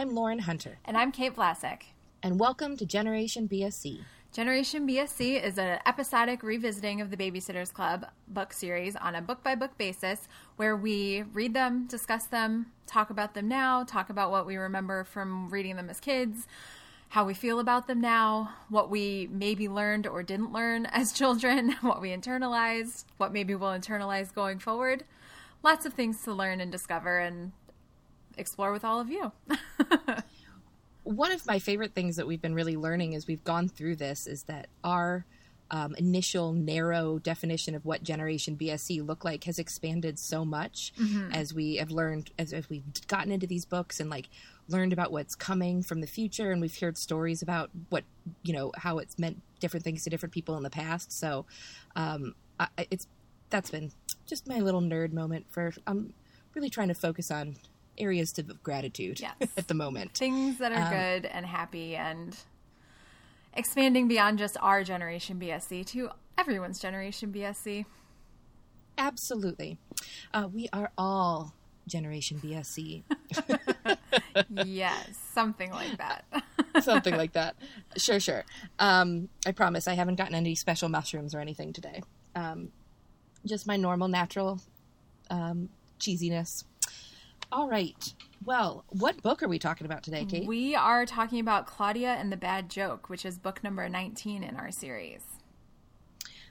I'm Lauren Hunter, And I'm Kate Vlasic. and welcome to Generation BSC. Generation BSC is an episodic revisiting of the Babysitters Club book series on a book by book basis where we read them, discuss them, talk about them now, talk about what we remember from reading them as kids, how we feel about them now, what we maybe learned or didn't learn as children, what we internalized, what maybe we'll internalize going forward. Lots of things to learn and discover and explore with all of you. One of my favorite things that we've been really learning as we've gone through this is that our um, initial narrow definition of what Generation BSC looked like has expanded so much as we have learned, as, as we've gotten into these books and like learned about what's coming from the future, and we've heard stories about what you know how it's meant different things to different people in the past. So, um, I- it's that's been just my little nerd moment for I'm really trying to focus on areas of gratitude Yes. at the moment. things that are Um, good and happy and expanding beyond just our generation BSC to everyone's generation BSC. Absolutely. Uh, we are all Generation BSC, yes, something like that. something like that. Sure, sure. Um, I promise I haven't gotten any special mushrooms or anything today. Um, just my normal, natural um, cheesiness. All right. Well, what book are we talking about today, Kate? we are talking about Claudia and the Bad Joke, which is book number 19 in our series.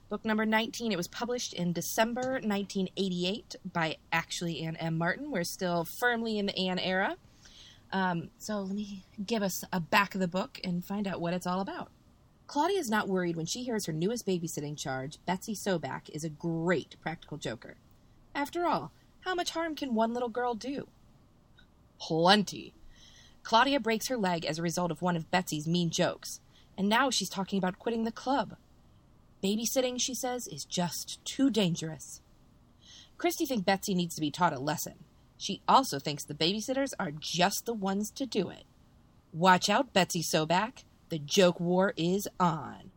Book number 19. It was published in December 1988 by actually Anne M. Martin. We're still firmly in the Anne era. Um, so let me give us a back of the book and find out what it's all about. Claudia is not worried when she hears her newest babysitting charge, Betsy Sobak, is a great practical joker. After all, how much harm can one little girl do? Plenty. Claudia breaks her leg as a result of one of Betsy's mean jokes, and now she's talking about quitting the club. Babysitting, she says, is just too dangerous. Kristy thinks Betsy needs to be taught a lesson. She also thinks the babysitters are just the ones to do it. Watch out, Betsy Sobak. The joke war is on.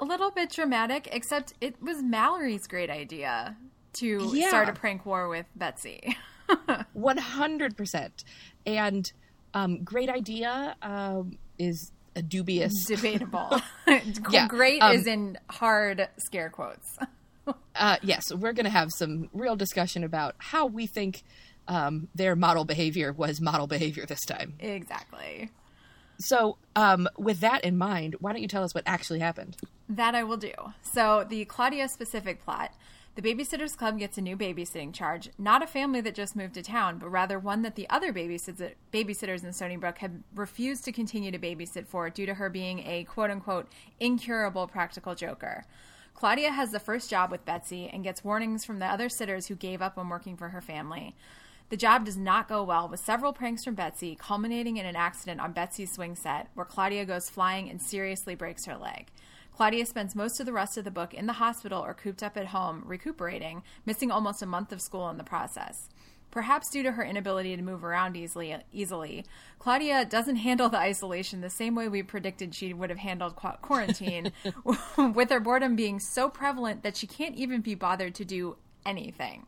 A little bit dramatic, except it was Mallory's great idea to Yeah. start a prank war with Betsy. 100%. And um, great idea um, is a dubious. Debatable. Yeah, Great um, is in hard scare quotes. Uh, yes, we're going to have some real discussion about how we think um, their model behavior was model behavior this time. exactly. So, um, with that in mind, why don't you tell us what actually happened? That I will do. So, the Claudia specific plot the Babysitters Club gets a new babysitting charge, not a family that just moved to town, but rather one that the other babysit- babysitters in Stoneybrook had refused to continue to babysit for due to her being a quote unquote incurable practical joker. Claudia has the first job with Betsy and gets warnings from the other sitters who gave up on working for her family. The job does not go well, with several pranks from Betsy culminating in an accident on Betsy's swing set where Claudia goes flying and seriously breaks her leg. Claudia spends most of the rest of the book in the hospital or cooped up at home, recuperating, missing almost a month of school in the process. Perhaps due to her inability to move around easily, easily, Claudia doesn't handle the isolation the same way we predicted she would have handled quarantine, with her boredom being so prevalent that she can't even be bothered to do anything.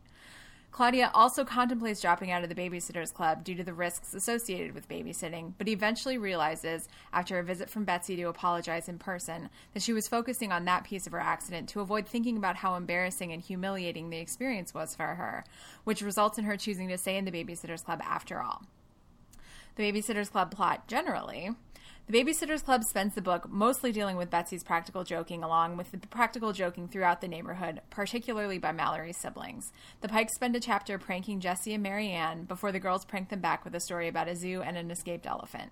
Claudia also contemplates dropping out of the Babysitters Club due to the risks associated with babysitting, but eventually realizes, after a visit from Betsy to apologize in person, that she was focusing on that piece of her accident to avoid thinking about how embarrassing and humiliating the experience was for her, which results in her choosing to stay in the Babysitters Club after all. The Babysitters Club plot generally. The Babysitters Club spends the book mostly dealing with Betsy's practical joking, along with the practical joking throughout the neighborhood, particularly by Mallory's siblings. The Pikes spend a chapter pranking Jessi and Mary Anne before the girls prank them back with a story about a zoo and an escaped elephant.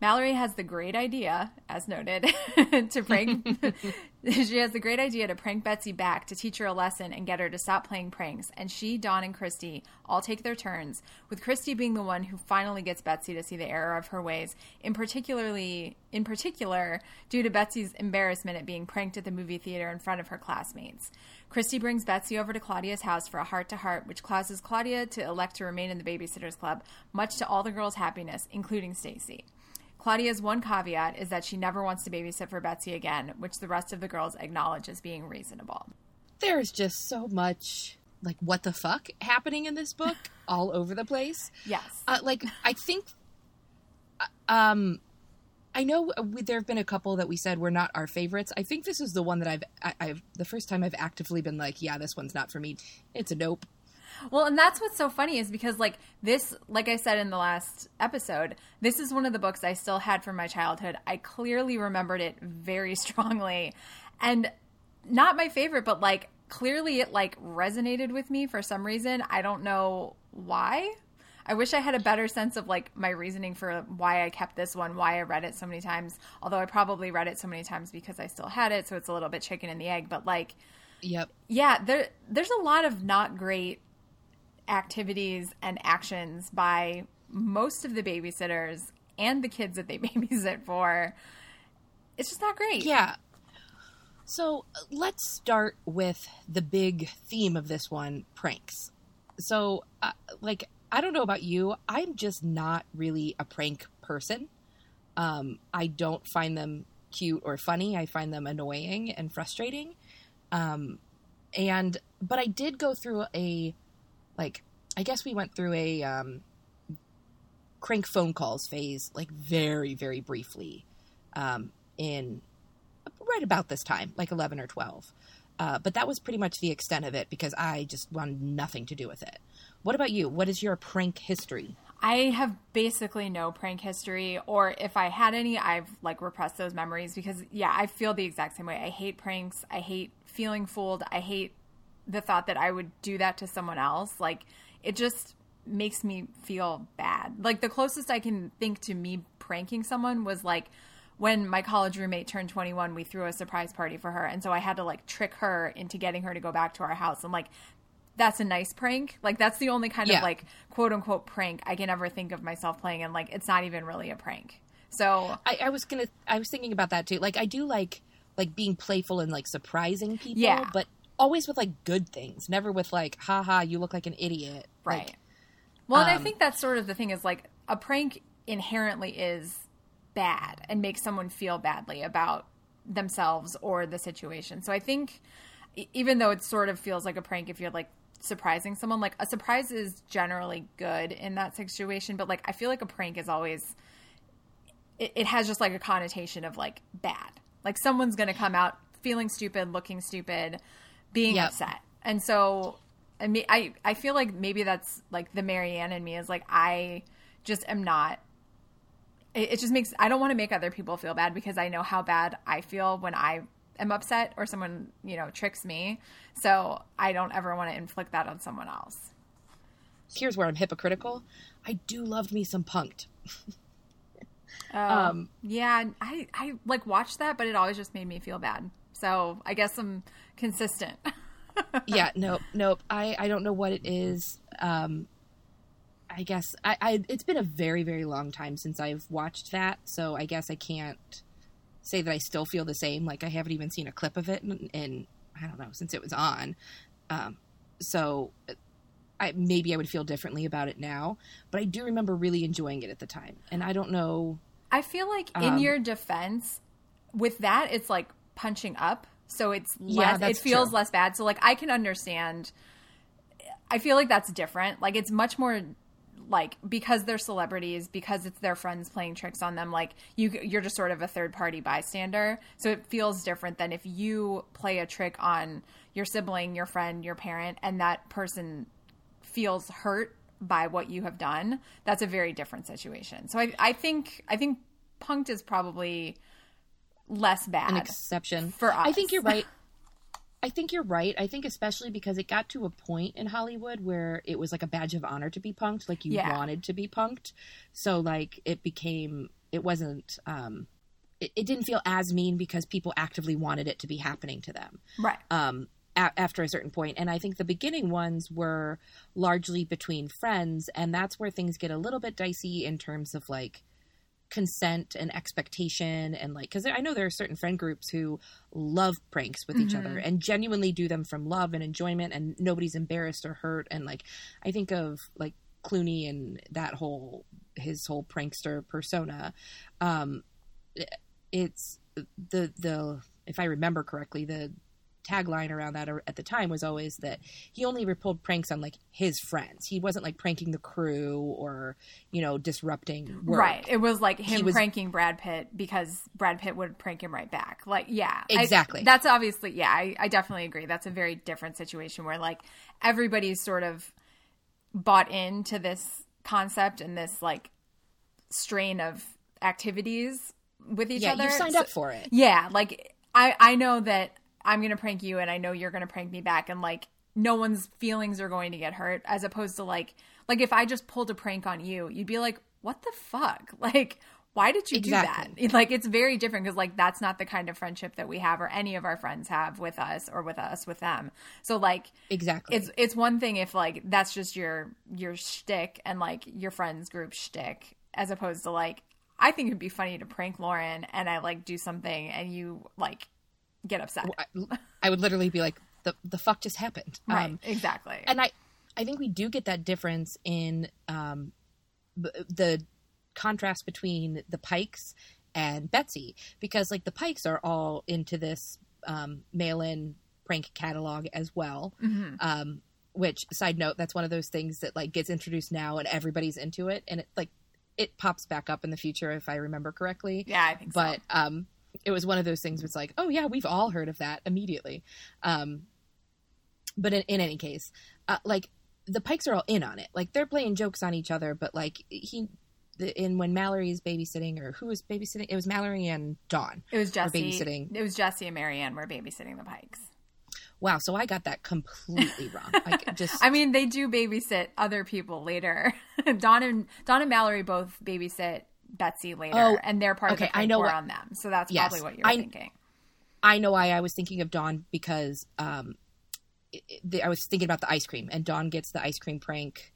Mallory has the great idea, as noted, to prank. she has the great idea to prank Betsy back to teach her a lesson and get her to stop playing pranks. And she, Dawn, and Kristy all take their turns, with Kristy being the one who finally gets Betsy to see the error of her ways. In particularly, in particular, due to Betsy's embarrassment at being pranked at the movie theater in front of her classmates. Kristy brings Betsy over to Claudia's house for a heart to heart, which causes Claudia to elect to remain in the Babysitters Club, much to all the girls' happiness, including Stacey. Claudia's one caveat is that she never wants to babysit for Betsy again, which the rest of the girls acknowledge as being reasonable. There's just so much like what the fuck happening in this book all over the place. Yes. Uh, like I think Um, I know we, there have been a couple that we said were not our favorites. I think this is the one that I've, I, I've the first time I've actively been like, yeah, this one's not for me. It's a nope. Well, and that's what's so funny is because like this, like I said in the last episode, this is one of the books I still had from my childhood. I clearly remembered it very strongly, and not my favorite, but like clearly it like resonated with me for some reason. I don't know why. I wish I had a better sense of like my reasoning for why I kept this one, why I read it so many times. Although I probably read it so many times because I still had it, so it's a little bit chicken and the egg. But like, yep, yeah, there there's a lot of not great activities and actions by most of the babysitters and the kids that they babysit for. It's just not great. Yeah. So let's start with the big theme of this one pranks. So, uh, like, I don't know about you, I'm just not really a prank person. Um, I don't find them cute or funny. I find them annoying and frustrating. Um, and, but I did go through a, like, I guess we went through a um, crank phone calls phase, like, very, very briefly um, in right about this time, like 11 or 12. Uh, but that was pretty much the extent of it because I just wanted nothing to do with it. What about you? What is your prank history? I have basically no prank history, or if I had any, I've like repressed those memories because, yeah, I feel the exact same way. I hate pranks. I hate feeling fooled. I hate the thought that I would do that to someone else. Like, it just makes me feel bad. Like, the closest I can think to me pranking someone was like, when my college roommate turned 21, we threw a surprise party for her. And so I had to like trick her into getting her to go back to our house. And like, that's a nice prank. Like, that's the only kind Yeah. of like quote unquote prank I can ever think of myself playing. And like, it's not even really a prank. So I, I was gonna. I was thinking about that too. Like I do like like being playful and like surprising people. Yeah. But always with like good things. Never with like, haha, you look like an idiot. Right. Like, well, and I um, think that's sort of the thing is like a prank inherently is bad and makes someone feel badly about themselves or the situation. So I think even though it sort of feels like a prank if you're like surprising someone, like a surprise is generally good in that situation, but like I feel like a prank is always it, it has just like a connotation of like bad. Like someone's going to come out feeling stupid, looking stupid, being Yep. upset. And so I mean I I feel like maybe that's like the Mary Anne in me is like I just am not it, it just makes I don't want to make other people feel bad because I know how bad I feel when I am upset or someone, you know, tricks me. So I don't ever want to inflict that on someone else. here's where I'm hypocritical. I do love me some Punk'd. Um, yeah, I I like watched that, but it always just made me feel bad. So I guess I'm consistent. yeah, nope, nope. I I don't know what it is. Um, I guess I, I it's been a very very long time since I've watched that, so I guess I can't say that I still feel the same. Like I haven't even seen a clip of it in, in I don't know since it was on. Um, so I maybe I would feel differently about it now, but I do remember really enjoying it at the time, and I don't know. I feel like in Um, your defense, with that, it's like punching up, so it's Yeah, less. it feels true. less bad. So like I can understand. I feel like that's different. Like it's much more like because they're celebrities, because it's their friends playing tricks on them. Like you, you're just sort of a third party bystander. So it feels different than if you play a trick on your sibling, your friend, your parent, and that person feels hurt by what you have done, that's a very different situation. So I, I think I think Punk'd is probably less bad. an exception for us. I think you're right. I think you're right. I think especially because it got to a point in Hollywood where it was like a badge of honor to be punked, like you Yeah. wanted to be punked. So like it became it wasn't um it, it didn't feel as mean because people actively wanted it to be happening to them right. um, a- after a certain point. And I think the beginning ones were largely between friends, and that's where things get a little bit dicey in terms of like consent and expectation and like because i know there are certain friend groups who love pranks with each other and genuinely do them from love and enjoyment and nobody's embarrassed or hurt. And like i think of like clooney and that whole his whole prankster persona. Um it's the the if i remember correctly the tagline around that at the time was always that he only pulled pranks on like his friends. He wasn't like pranking the crew or you know disrupting work. Right. It was like him was, pranking Brad Pitt because Brad Pitt would prank him right back. Like yeah, exactly. I, that's obviously yeah. I, I definitely agree. That's a very different situation where like everybody's sort of bought into this concept and this like strain of activities with each yeah, other. You signed so, up for it. Yeah, like I I know that I'm gonna prank you, and I know you're gonna prank me back, and like no one's feelings are going to get hurt, as opposed to like like if I just pulled a prank on you, you'd be like, what the fuck, like. Why did you exactly. do that? Like it's very different because like that's not the kind of friendship that we have or any of our friends have with us or with us with them. So like exactly, it's it's one thing if like that's just your your shtick and like your friends group shtick, as opposed to like I think it'd be funny to prank Lauren and I like do something and you like get upset. I, I would literally be like, the the fuck just happened. Right. Um, exactly. And I I think we do get that difference in um the contrast between the Pikes and Betsy because like the Pikes are all into this um, mail-in prank catalog as well. Mm-hmm. Um, which side note, that's one of those things that like gets introduced now and everybody's into it, and it like it pops back up in the future if I remember correctly. Yeah, I think but, so. But um, it was one of those things where it's like, oh yeah, we've all heard of that immediately. Um, but in, in any case, uh, like the Pikes are all in on it. Like they're playing jokes on each other, but like he, the, in when Mallory is babysitting or who was babysitting, it was Mallory and Dawn. It was Jessi. Babysitting. It was Jessi and Mary Anne were babysitting the Pikes. Wow, so I got that completely wrong. Like just I mean, they do babysit other people later. Dawn and Dawn and Mallory both babysit Betsy later, oh, and they're part okay, of the I know what, on them. So that's yes, probably what you're I, thinking. I know why I was thinking of Dawn because um, it, it, I was thinking about the ice cream, and Dawn gets the ice cream prank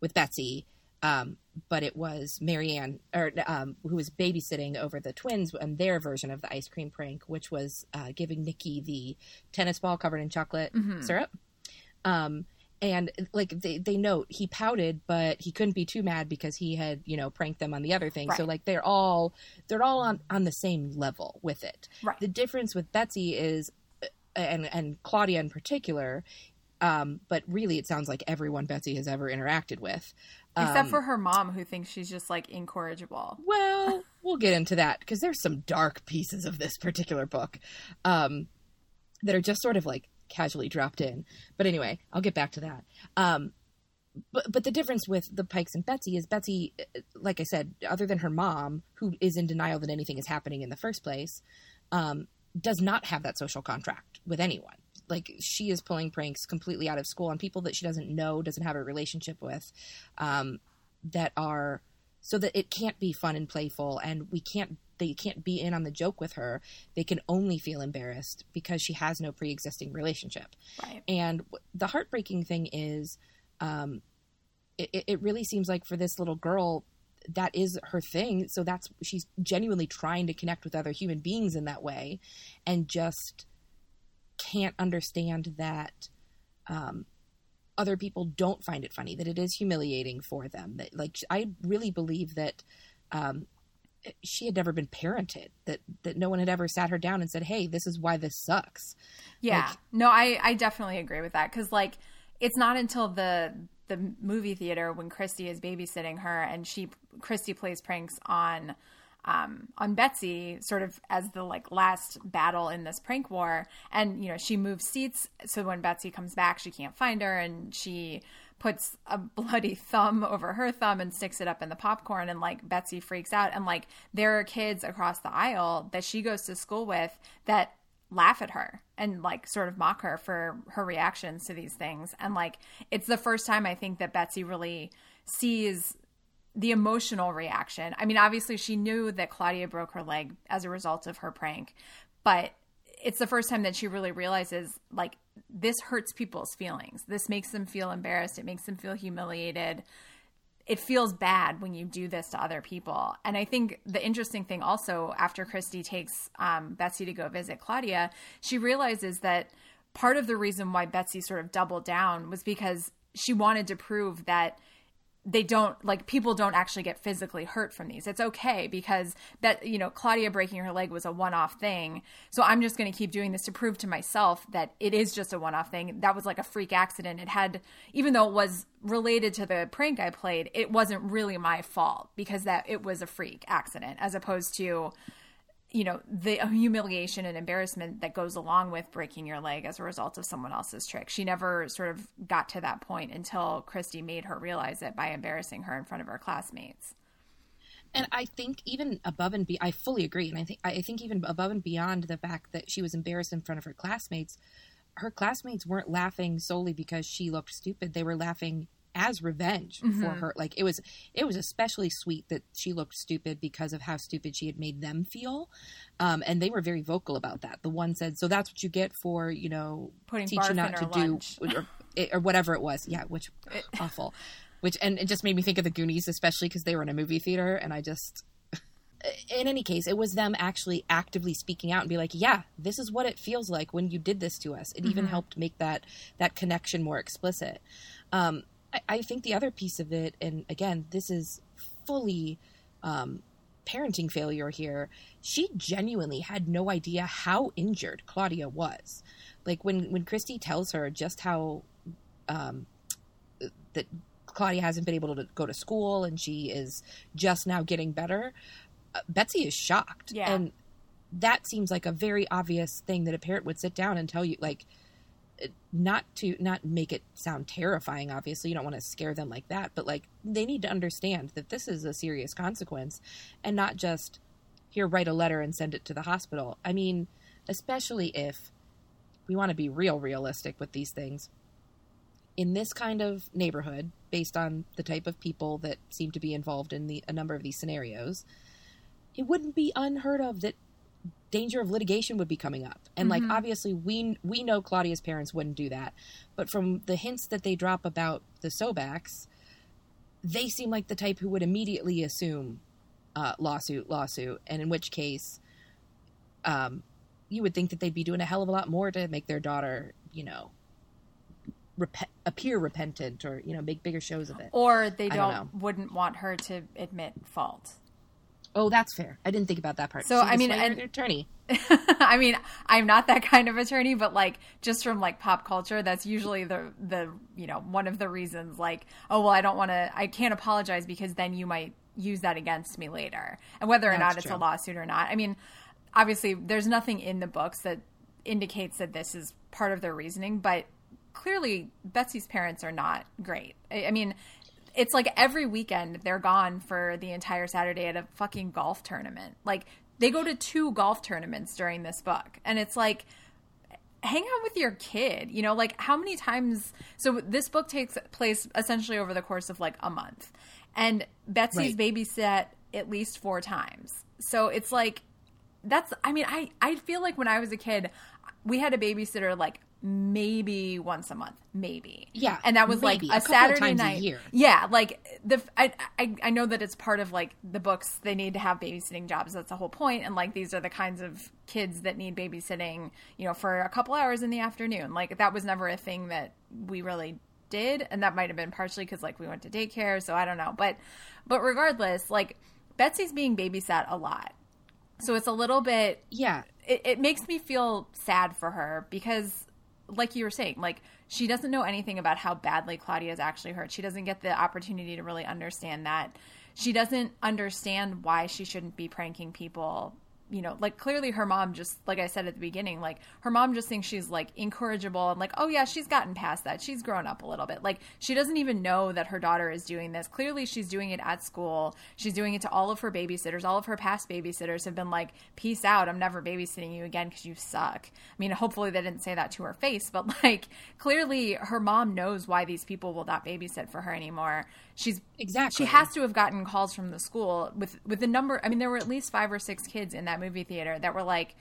with Betsy, um, but it was Mary Anne or um, who was babysitting over the twins and their version of the ice cream prank, which was uh, giving Nicky the tennis ball covered in chocolate mm-hmm. syrup. Um, and like they, they note he pouted but he couldn't be too mad because he had you know pranked them on the other thing right. so like they're all they're all on on the same level with it right the difference with betsy is uh, and and claudia in particular um, but really it sounds like everyone betsy has ever interacted with Except um, for her mom, who thinks she's just like incorrigible. Well, we'll get into that because there's some dark pieces of this particular book um, that are just sort of like casually dropped in. But anyway, I'll get back to that. Um, but but the difference with the Pikes and Betsy is Betsy, like I said, other than her mom, who is in denial that anything is happening in the first place, um, does not have that social contract with anyone like she is pulling pranks completely out of school on people that she doesn't know, doesn't have a relationship with, um, that are so that it can't be fun and playful, and we can't they can't be in on the joke with her. They can only feel embarrassed because she has no pre-existing relationship. Right. And the heartbreaking thing is, um, it, it really seems like for this little girl, that is her thing. So that's she's genuinely trying to connect with other human beings in that way, and just can't understand that um, other people don't find it funny, that it is humiliating for them. That like I really believe that um, she had never been parented. That that no one had ever sat her down and said, "Hey, this is why this sucks." Yeah, like, no, I I definitely agree with that because like it's not until the the movie theater when Kristy is babysitting her and she Kristy plays pranks on um, on Betsy, sort of as the like last battle in this prank war. And you know, she moves seats so when Betsy comes back, she can't find her, and she puts a bloody thumb over her thumb and sticks it up in the popcorn and like Betsy freaks out and like there are kids across the aisle that she goes to school with that laugh at her and like sort of mock her for her reactions to these things and like it's the first time I think that Betsy really sees the emotional reaction. I mean, obviously, she knew that Claudia broke her leg as a result of her prank, but it's the first time that she really realizes like this hurts people's feelings. This makes them feel embarrassed. It makes them feel humiliated. It feels bad when you do this to other people. And I think the interesting thing also, after Kristy takes um, Betsy to go visit Claudia, she realizes that part of the reason why Betsy sort of doubled down was because she wanted to prove that they don't like people don't actually get physically hurt from these. It's okay because that you know Claudia breaking her leg was a one-off thing. So I'm just going to keep doing this to prove to myself that it is just a one-off thing. That was like a freak accident. It had even though it was related to the prank I played, it wasn't really my fault because that it was a freak accident as opposed to you know the humiliation and embarrassment that goes along with breaking your leg as a result of someone else's trick. She never sort of got to that point until Kristy made her realize it by embarrassing her in front of her classmates. And I think even above and be, I fully agree, and I think I think even above and beyond the fact that she was embarrassed in front of her classmates, her classmates weren't laughing solely because she looked stupid. They were laughing as revenge mm-hmm. for her. Like it was it was especially sweet that she looked stupid because of how stupid she had made them feel. Um, and they were very vocal about that. The one said, "So that's what you get for you know Putting teaching not to do or, or, whatever it was." Yeah, which awful. Which and it just made me think of the Goonies, especially because they were in a movie theater, and I just in any case, it was them actually actively speaking out and be like, "Yeah, this is what it feels like when you did this to us." It mm-hmm. even helped make that that connection more explicit. Um, I, I think the other piece of it, and again, this is fully um, parenting failure here. She genuinely had no idea how injured Claudia was. Like when when Kristy tells her just how um, that Claudia hasn't been able to go to school and she is just now getting better. Uh, Betsy is shocked, yeah. and that seems like a very obvious thing that a parent would sit down and tell you, like, not to not make it sound terrifying obviously. You don't want to scare them like that but like they need to understand that this is a serious consequence and not just here write a letter and send it to the hospital. I mean especially if we want to be real realistic with these things. In this kind of neighborhood based on the type of people that seem to be involved in the a number of these scenarios it wouldn't be unheard of that danger of litigation would be coming up. And mm-hmm. like obviously we we know Claudia's parents wouldn't do that. But from the hints that they drop about the Sobaks, they seem like the type who would immediately assume uh, lawsuit, lawsuit, and in which case um, you would think that they'd be doing a hell of a lot more to make their daughter, you know, rep- appear repentant or you know make bigger shows of it. Or they don't, don't wouldn't want her to admit fault. Oh, that's fair. I didn't think about that part. So I mean, an attorney. I mean, I'm not that kind of attorney, but like just from like pop culture, that's usually the the you know one of the reasons. Like, oh well, I don't want to. I can't apologize because then you might use that against me later, and whether or that's not it's a lawsuit or not. I mean, obviously, there's nothing in the books that indicates that this is part of their reasoning, but clearly Betsy's parents are not great. I, I mean, it's like every weekend they're gone for the entire Saturday at a fucking golf tournament. Like they go to two golf tournaments during this book, and it's like hang out with your kid. You know, like how many times? So this book takes place essentially over the course of like a month, and Betsy's right. babysat at least four times. So it's like that's. I mean, I I feel like when I was a kid, we had a babysitter like maybe once a month, maybe. Yeah, and that was maybe. like a, a Saturday night. A yeah, like the I, I I know that it's part of like the books. They need to have babysitting jobs. That's the whole point. And like these are the kinds of kids that need babysitting. You know, for a couple hours in the afternoon. Like that was never a thing that we really did, and that might have been partially because like we went to daycare. So I don't know, but but regardless, like Betsy's being babysat a lot. So it's a little bit yeah. It, it makes me feel sad for her because like you were saying, like she doesn't know anything about how badly Claudia is actually hurt. She doesn't get the opportunity to really understand that. She doesn't understand why she shouldn't be pranking people you know, like clearly her mom just, like I said at the beginning, like her mom just thinks she's like incorrigible and like, oh yeah, she's gotten past that. She's grown up a little bit. Like she doesn't even know that her daughter is doing this. Clearly she's doing it at school. She's doing it to all of her babysitters. All of her past babysitters have been like, peace out. I'm never babysitting you again because you suck. I mean, hopefully they didn't say that to her face, but like clearly her mom knows why these people will not babysit for her anymore she's exactly she has to have gotten calls from the school with with the number i mean there were at least five or six kids in that movie theater that were like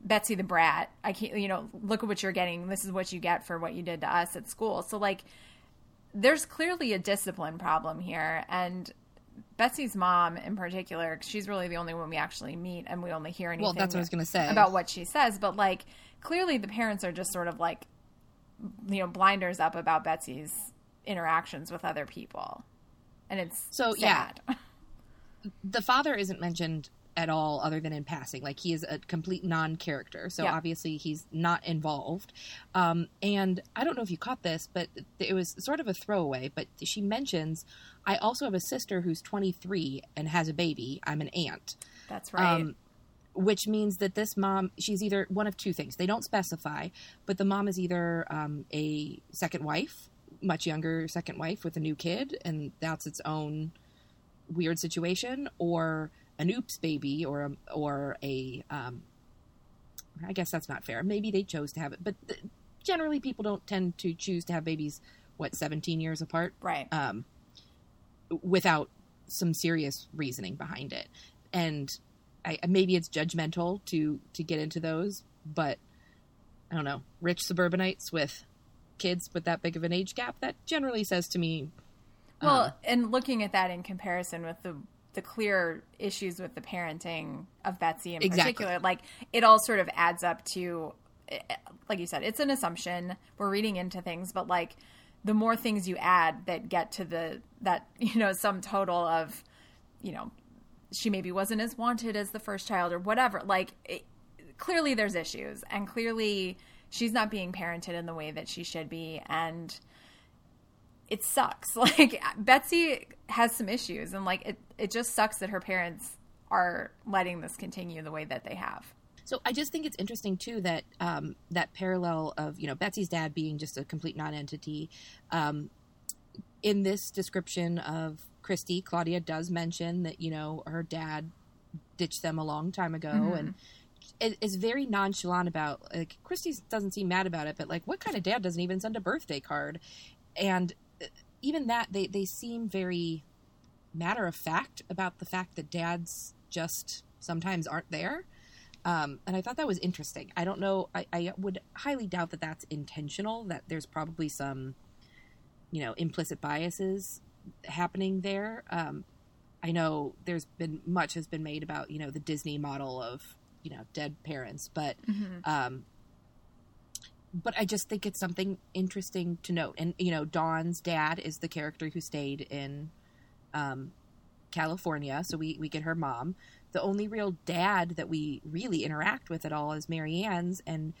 betsy the brat i can't you know look at what you're getting this is what you get for what you did to us at school so like there's clearly a discipline problem here and Betsy's mom, in particular, she's really the only one we actually meet, and we only hear anything. Well, that's what I was going to say about what she says. But like, clearly, the parents are just sort of like, you know, blinders up about Betsy's interactions with other people. And it's So, yeah. the father isn't mentioned at all other than in passing. Like he is a complete non-character. So Yeah. obviously he's not involved. Um, and i don't know if you caught this but it was sort of a throwaway but she mentions i also have a sister who's 23 and has a baby. I'm an aunt. That's right. um, which means that this mom she's either one of two things. They don't specify but the mom is either um, a second wife much younger second wife with a new kid and that's its own weird situation or an oops baby or a, or a um, i guess that's not fair maybe they chose to have it but th- generally people don't tend to choose to have babies what 17 years apart right. um, without some serious reasoning behind it. And I, maybe it's judgmental to to get into those, but I don't know. Rich suburbanites with kids with that big of an age gap that generally says to me, Well, um, and looking at that in comparison with the the clear issues with the parenting of Betsy in Exactly. particular, like it all sort of adds up to, eh, like you said, it's an assumption. We're reading into things, but like the more things you add that get to the that you know sum total of, you know, she maybe wasn't as wanted as the first child or whatever. Like it, clearly there's issues, and clearly she's not being parented in the way that she should be, and it sucks. Like Betsy has some issues and like it it just sucks that her parents are letting this continue the way that they have. So I just think it's interesting too that um, that parallel of you know Betsy's dad being just a complete non-entity. Um, in this description of Kristy, Claudia does mention that you know her dad ditched them a long time ago, and it is very nonchalant about like Kristy doesn't seem mad about it, but like what kind of dad doesn't even send a birthday card? And uh, even that they they seem very matter of fact about the fact that dads just sometimes aren't there. Um, and I thought that was interesting. I don't know. I, I would highly doubt that that's intentional. That there's probably some, you know, implicit biases happening there. Um, I know there's been much has been made about you know the Disney model of you know dead parents, but um, but I just think it's something interesting to note. And you know, Dawn's dad is the character who stayed in um, California, so we we get her mom. The only real dad that we really interact with at all is Mary Anne's, and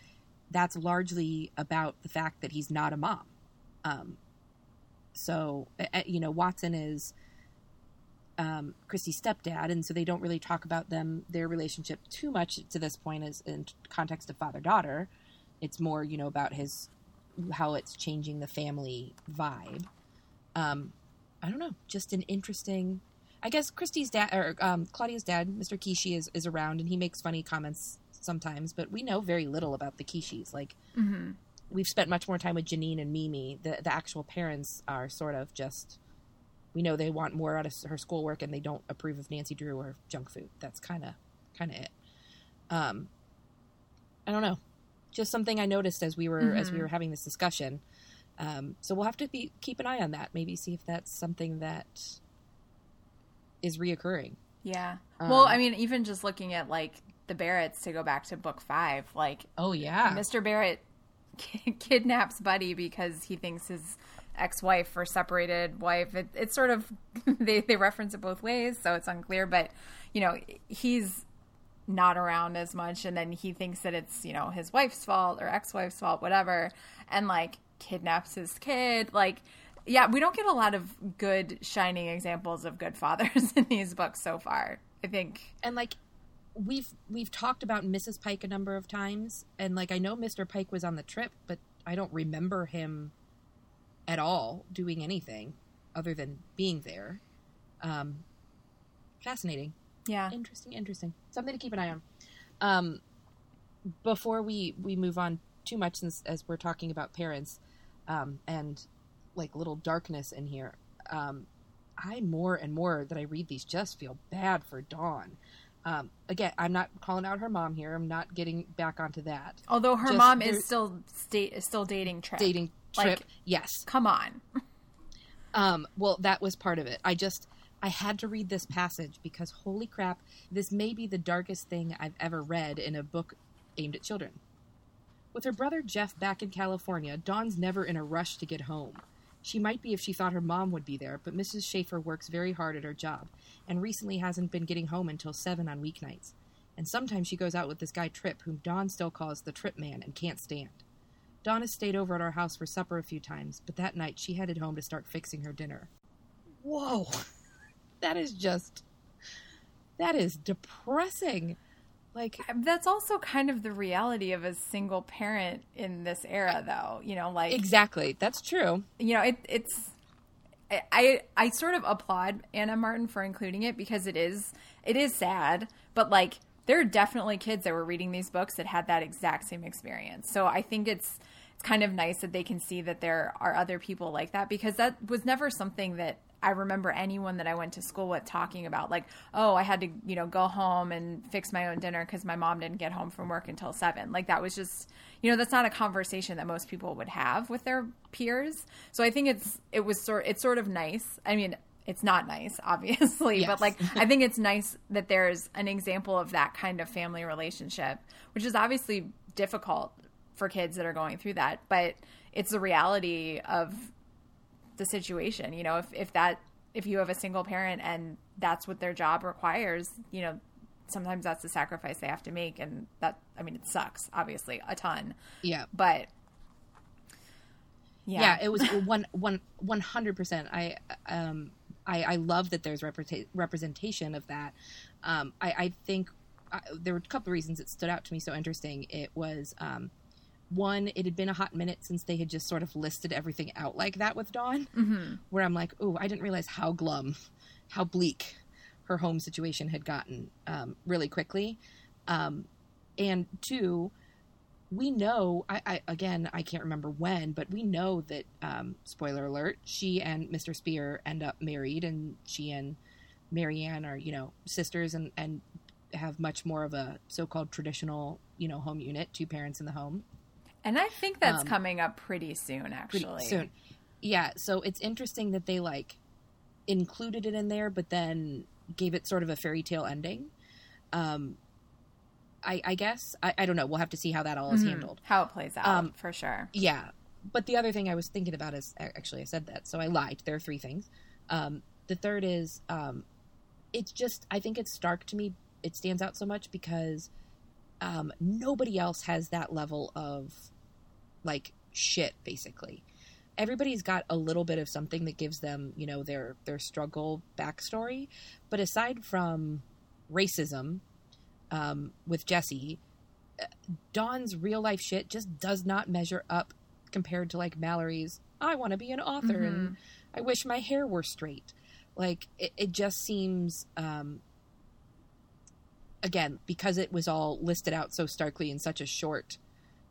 that's largely about the fact that he's not a mom. Um, so uh, you know, Watson is um, Kristy's stepdad, and so they don't really talk about them their relationship too much to this point as in context of father daughter. It's more you know about his how it's changing the family vibe. Um, I don't know, just an interesting. I guess Kristy's dad or um, Claudia's dad, Mr. Kishi, is is around, and he makes funny comments sometimes, but we know very little about the Kishis. Like we've spent much more time with Janine and Mimi. The the actual parents are sort of just we know they want more out of her schoolwork and they don't approve of Nancy Drew or junk food. That's kind of kind of it. Um, I don't know, just something I noticed as we were as we were having this discussion. Um, so we'll have to be keep an eye on that. Maybe see if that's something that is reoccurring. Yeah. well, Um, I mean, even just looking at like the Barretts to go back to book five, like Oh yeah, Mr. Barrett kidnaps Buddy because he thinks his ex-wife or separated wife. It, it's sort of they they reference it both ways, so it's unclear. But you know, he's not around as much, and then he thinks that it's you know his wife's fault or ex-wife's fault, whatever, and like kidnaps his kid. Like, yeah, we don't get a lot of good shining examples of good fathers in these books so far. I think. and like we've we've talked about Mrs. Pike a number of times, and like I know Mr. Pike was on the trip, but I don't remember him at all doing anything other than being there. Um, fascinating, Yeah. interesting, interesting. Something to keep an eye on. Um, before we we move on too much, since as we're talking about parents, um, and like little darkness in here. Um, I more and more that I read these just feel bad for Dawn. Um, again, I'm not calling out her mom here. I'm not getting back onto that. Although her Just mom is still sta- is still dating Trip. Dating trip, Like- yes. Come on. Um, well, that was part of it. I just I had to read this passage because holy crap, this may be the darkest thing I've ever read in a book aimed at children. With her brother Jeff back in California, Dawn's never in a rush to get home. She might be if she thought her mom would be there, but Mrs. Schafer works very hard at her job and recently hasn't been getting home until 7 on weeknights. And sometimes she goes out with this guy Trip, whom Dawn still calls the Trip Man and can't stand. Dawn has stayed over at our house for supper a few times, but that night she headed home to start fixing her dinner. Whoa. That is just. That is depressing. Like, uh, That's also kind of the reality of a single parent in this era, though. You know, like exactly. That's true. you know, it, it's I- I I sort of applaud Anna Martin for including it because it is it is sad, but like there are definitely kids that were reading these books that had that exact same experience. So I think it's it's kind of nice that they can see that there are other people like that because that was never something that I remember anyone that I went to school with talking about like, oh, I had to, you know, go home and fix my own dinner cuz my mom didn't get home from work until 7. Like that was just, you know, that's not a conversation that most people would have with their peers. So I think it's it was sort it's sort of nice. I mean, it's not nice, obviously, Yes. but like I think it's nice that there's an example of that kind of family relationship, which is obviously difficult for kids that are going through that, but it's the reality of the situation. You know, if if that if you have a single parent and that's what their job requires, you know, sometimes that's the sacrifice they have to make and that I mean it sucks, obviously, a ton. Yeah. But yeah. yeah, it was one one one hundred percent. I um I I love that there's representa- representation of that. Um, I I think uh, there were a couple of reasons it stood out to me so interesting. It was um one, it had been a hot minute since they had just sort of listed everything out like that with Dawn, Mhm. where I'm like, oh, I didn't realize how glum, how bleak her home situation had gotten um, really quickly. Um, and two, we know I, I again I can't remember when, but we know that um, spoiler alert, she and Mr. Spier end up married, and she and Mary Anne are you know sisters and and have much more of a so-called traditional you know home unit, two parents in the home. And I think that's Um, coming up pretty soon Pretty actually. soon. Yeah, so it's interesting that they like included it in there, but then gave it sort of a fairy tale ending. Um, I, I guess I, I don't know. We'll have to see how that all is Mhm. handled. How it plays out Um, for sure. Yeah, but the other thing I was thinking about is actually I said that, so I lied. There are three things. Um, the third is um, it's just I think it's stark to me. It stands out so much because um, nobody else has that level of like shit. Basically, everybody's got a little bit of something that gives them you know their their struggle backstory, but aside from racism um, with Jessi, Dawn's real life shit just does not measure up compared to like Mallory's. I want to be an author and I wish my hair were straight. Like it, it just seems, um, again, because it was all listed out so starkly in such a short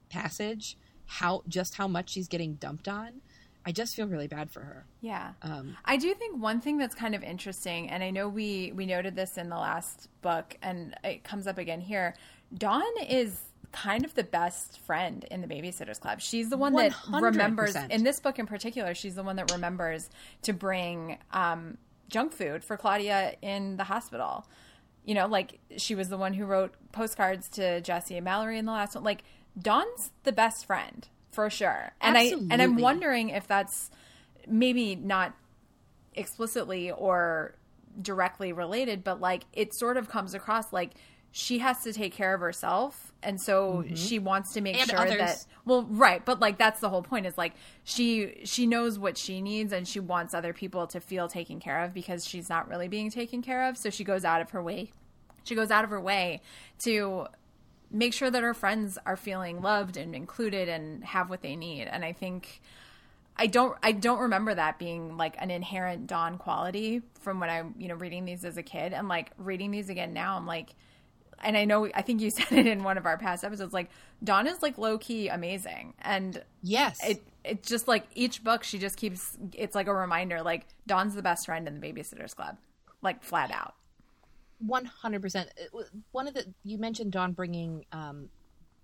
passage, how just how much she's getting dumped on. I just feel really bad for her. Yeah. Um, I do think one thing that's kind of interesting, and I know we we noted this in the last book, and it comes up again here. Dawn is kind of the best friend in the Babysitters Club. She's the one that 100%. remembers in this book in particular. She's the one that remembers to bring um, junk food for Claudia in the hospital. You know, like she was the one who wrote postcards to Jessi and Mallory in the last one. Like Dawn's the best friend for sure, and I and I'm wondering if that's maybe not explicitly or directly related, but like it sort of comes across like she has to take care of herself, and so she wants to make Mm-hmm. And sure others. that well, right, but like that's the whole point is like she she knows what she needs, and she wants other people to feel taken care of because she's not really being taken care of, so she goes out of her way. She goes out of her way to make sure that our friends are feeling loved and included and have what they need. And I think I don't I don't remember that being like an inherent Dawn quality from when I'm, you know, reading these as a kid and like reading these again now I'm like and I know I think you said it in one of our past episodes like Dawn is like low key amazing and yes, it it's just like each book she just keeps it's like a reminder like Dawn's the best friend in the babysitters club like flat out. One hundred percent. One of the you mentioned Dawn bringing um,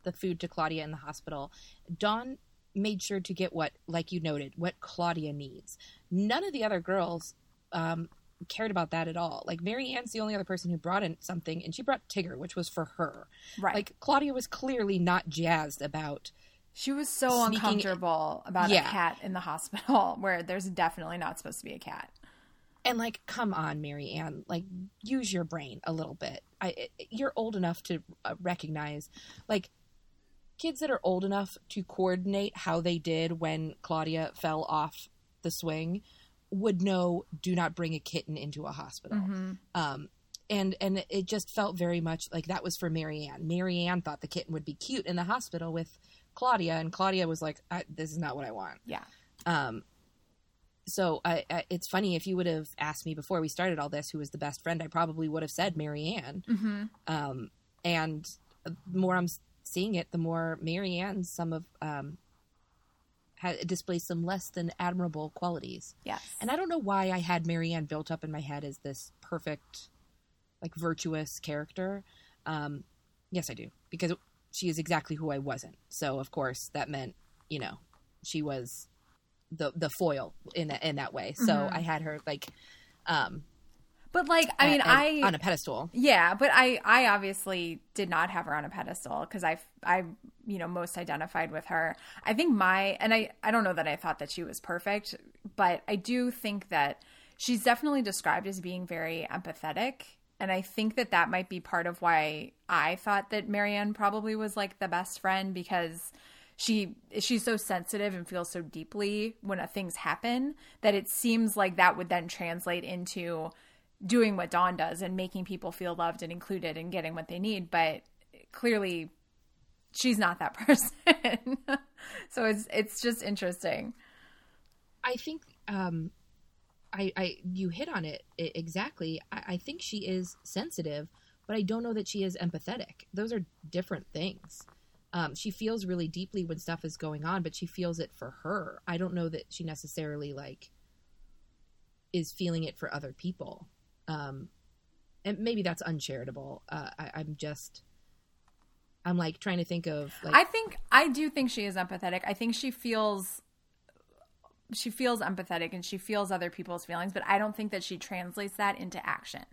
the food to Claudia in the hospital. Dawn made sure to get what, like you noted, what Claudia needs. None of the other girls um, cared about that at all. Like Mary Anne's the only other person who brought in something, and she brought Tigger, which was for her. Right. Like Claudia was clearly not jazzed about She was so uncomfortable about Yeah. a cat in the hospital where there's definitely not supposed to be a cat. And like, come on, Mary Anne, like use your brain a little bit. I you're old enough to uh, recognize, like, kids that are old enough to coordinate how they did when Claudia fell off the swing would know do not bring a kitten into a hospital. Um, and and it just felt very much like that was for Mary Anne. Mary Anne thought the kitten would be cute in the hospital with Claudia, and Claudia was like, I, "This is not what I want." Yeah. Um, so I, I, it's funny if you would have asked me before we started all this who was the best friend, I probably would have said Mary Anne. Mm-hmm. Um, and the more I'm seeing it, the more Mary Anne some of um, had displays some less than admirable qualities. Yes. And I don't know why I had Mary Anne built up in my head as this perfect, like virtuous character. Um, yes, I do because she is exactly who I wasn't. So of course that meant you know she was the the foil in that in that way. So Mhm. I had her like um but like, I mean, I on a pedestal. Yeah, but I I obviously did not have her on a pedestal because I I you know most identified with her. I think my and I I don't know that I thought that she was perfect, but I do think that she's definitely described as being very empathetic, and I think that that might be part of why I thought that Mary Anne probably was like the best friend because she she's so sensitive and feels so deeply when things happen that it seems like that would then translate into doing what Dawn does and making people feel loved and included and getting what they need. But clearly, she's not that person. so it's it's just interesting. I think um, I, I you hit on it exactly. I, I think she is sensitive, but I don't know that she is empathetic. Those are different things. Um, she feels really deeply when stuff is going on, but she feels it for her. I don't know that she necessarily like is feeling it for other people. Um, and maybe that's uncharitable. Uh, I, I'm just, I'm like trying to think of like I think I do think she is empathetic. I think she feels she feels empathetic and she feels other people's feelings, but I don't think that she translates that into action.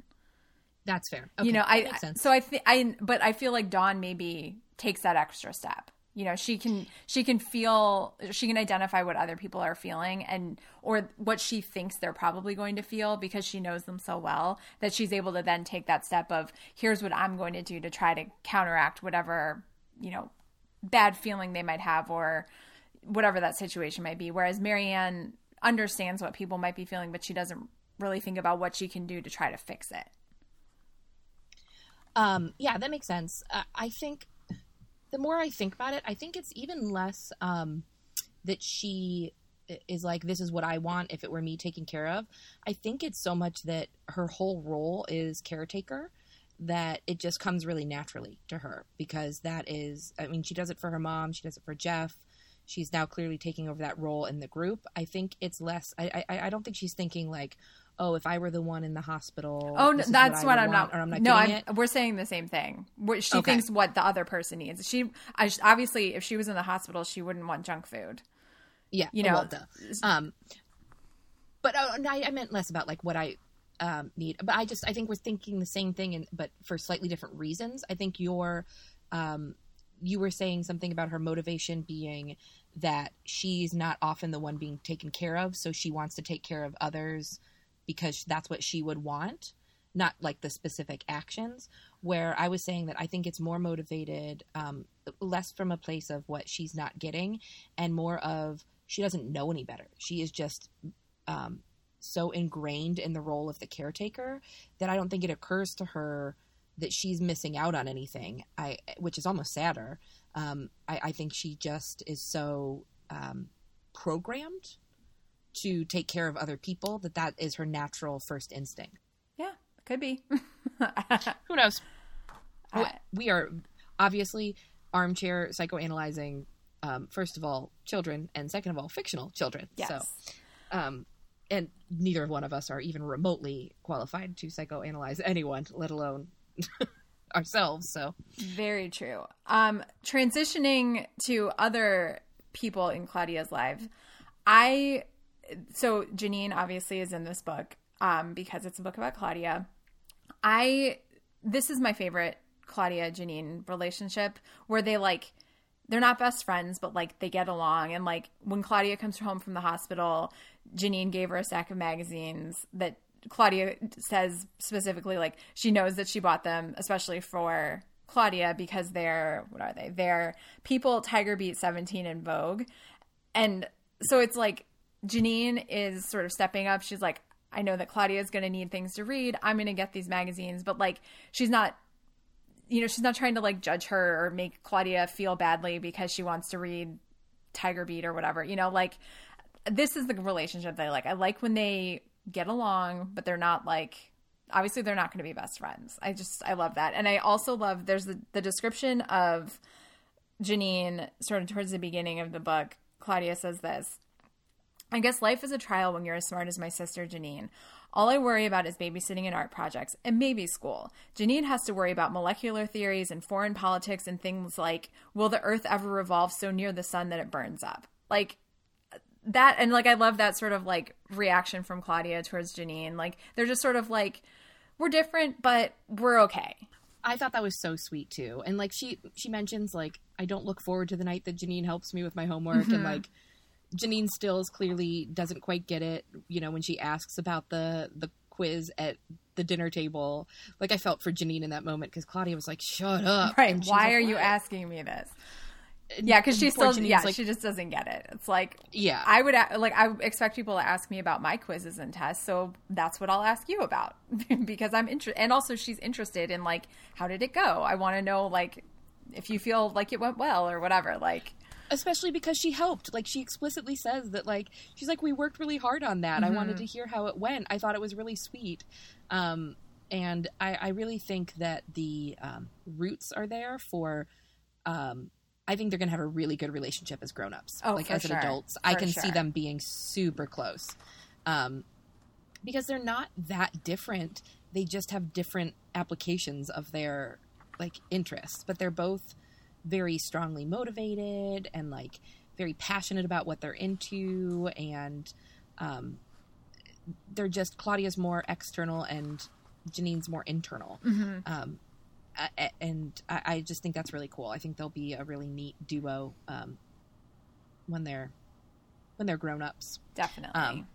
that's fair. you know, I so I think I but I feel like Dawn maybe takes that extra step. You know, she can she can feel she can identify what other people are feeling and or what she thinks they're probably going to feel because she knows them so well that she's able to then take that step of here's what I'm going to do to try to counteract whatever, you know, bad feeling they might have or whatever that situation might be. Whereas Mary Anne understands what people might be feeling, but she doesn't really think about what she can do to try to fix it. Um, yeah, that makes sense. Uh, I think the more I think about it, I think it's even less um, that she is like, this is what I want if it were me taken care of. I think it's so much that her whole role is caretaker that it just comes really naturally to her because that is, I mean, she does it for her mom, she does it for Jeff. She's now clearly taking over that role in the group. I think it's less. I I, I don't think she's thinking like, oh, if I were the one in the hospital. Oh, no, that's what, would I'm want, not. Or I'm not no, I'm, we're saying the same thing. She Okay. thinks what the other person needs. She, I, obviously, if she was in the hospital, she wouldn't want junk food. Yeah, you know, um, but uh, I, I meant less about like what I um, need. But I just I think we're thinking the same thing, and but for slightly different reasons. I think your um, you were saying something about her motivation being that she's not often the one being taken care of, so she wants to take care of others because that's what she would want, not like the specific actions. Where I was saying that I think it's more motivated, um, less from a place of what she's not getting, and more of she doesn't know any better. She is just um, so ingrained in the role of the caretaker that I don't think it occurs to her that she's missing out on anything. I, which is almost sadder. Um, I, I think she just is so um, programmed to take care of other people that that is her natural first instinct. Yeah, could be. Who knows? I- we are obviously armchair psychoanalyzing. Um, first of all, children, and second of all, fictional children. yes. So, um, and neither one of us are even remotely qualified to psychoanalyze anyone, let alone ourselves. So, Very true. Um, transitioning to other people in Claudia's life, I so Janine obviously is in this book um, because it's a book about Claudia. I this is my favorite Claudia Janine relationship where they like they're not best friends, but like they get along. And like when Claudia comes home from the hospital, Janine gave her a stack of magazines that Claudia says specifically like she knows that she bought them especially for Claudia because they're what are they? They're People, Tiger Beat 17 and Vogue. And so it's like Janine is sort of stepping up. She's like, I know that Claudia is going to need things to read. I'm going to get these magazines, but like she's not you know, she's not trying to like judge her or make Claudia feel badly because she wants to read Tiger Beat or whatever. You know, like this is the relationship that I like. I like when they get along, but they're not like obviously they're not going to be best friends. I just I love that. And I also love there's the, the description of Janine sort of towards the beginning of the book. Claudia says this. I guess life is a trial when you're as smart as my sister Janine. All I worry about is babysitting and art projects, and maybe school. Janine has to worry about molecular theories and foreign politics and things like will the earth ever revolve so near the sun that it burns up? Like, that and like I love that sort of like reaction from Claudia towards Janine. Like they're just sort of like we're different, but we're okay. I thought that was so sweet too. And like she she mentions like I don't look forward to the night that Janine helps me with my homework mm-hmm. and like Janine Stills clearly doesn't quite get it, you know, when she asks about the the quiz at the dinner table. Like I felt for Janine in that moment because Claudia was like, "Shut up!" Right? Why like, are you asking me this? yeah because she still yeah like, she just doesn't get it it's like yeah i would like i expect people to ask me about my quizzes and tests so that's what i'll ask you about because i'm interested and also she's interested in like how did it go i want to know like if you feel like it went well or whatever like especially because she helped like she explicitly says that like she's like we worked really hard on that mm-hmm. i wanted to hear how it went i thought it was really sweet um and i i really think that the um roots are there for um I think they're going to have a really good relationship as grown-ups. Oh, like as sure. adults, for I can sure. see them being super close. Um, because they're not that different. They just have different applications of their like interests, but they're both very strongly motivated and like very passionate about what they're into and um, they're just Claudia's more external and Janine's more internal. Mm-hmm. Um, and I, I, just think that's really cool. I think they'll be a really neat duo um, when they're when they're grown ups. Definitely, um,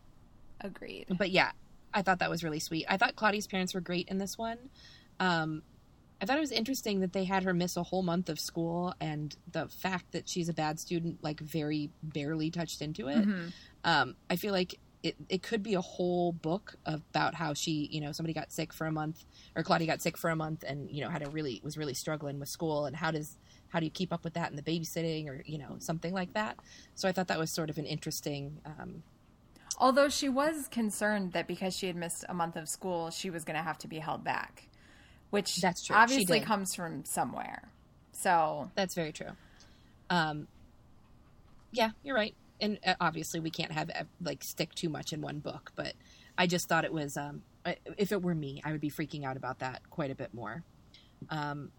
agreed. But yeah, I thought that was really sweet. I thought Claudia's parents were great in this one. I thought it was interesting that they had her miss a whole month of school, and the fact that she's a bad student, like very barely touched into it. Mm-hmm. Um, I feel like it, it could be a whole book about how she, you know, somebody got sick for a month or Claudia got sick for a month and, you know, had a really, was really struggling with school and how does, how do you keep up with that in the babysitting or, you know, something like that. So I thought that was sort of an interesting, um, Although she was concerned that because she had missed a month of school, she was going to have to be held back, which that's true. obviously comes from somewhere. So that's very true. Um, yeah, you're right and uh, obviously we can't have like stick too much in one book, but I just thought it was um, if it were me, I would be freaking out about that quite a bit more. Um,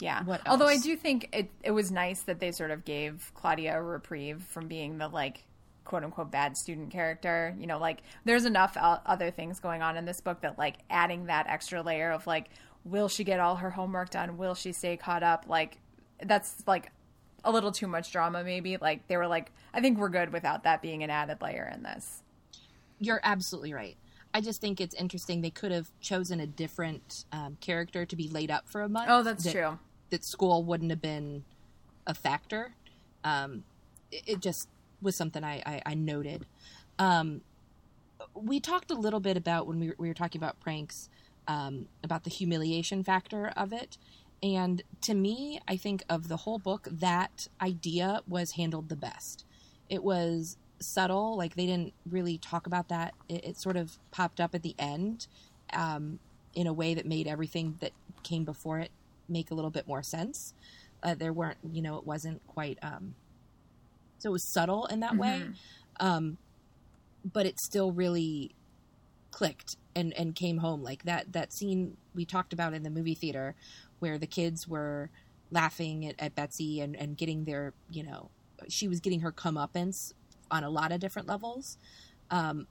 yeah. What Although I do think it it was nice that they sort of gave Claudia a reprieve from being the like quote unquote bad student character. You know, like there's enough other things going on in this book that like adding that extra layer of like will she get all her homework done? Will she stay caught up? Like that's like a little too much drama maybe like they were like i think we're good without that being an added layer in this you're absolutely right i just think it's interesting they could have chosen a different um, character to be laid up for a month oh that's that, true that school wouldn't have been a factor um, it, it, just was something i, I, I noted um, we talked a little bit about when we were, we were talking about pranks um, about the humiliation factor of it and to me, I think of the whole book, that idea was handled the best. It was subtle, like they didn't really talk about that. It, it sort of popped up at the end um, in a way that made everything that came before it make a little bit more sense. Uh, there weren't, you know, it wasn't quite. Um, so it was subtle in that mm-hmm. way, um, but it still really clicked and and came home like that. That scene we talked about in the movie theater where the kids were laughing at, at Betsy and, and getting their, you know, she was getting her comeuppance on a lot of different levels. Um,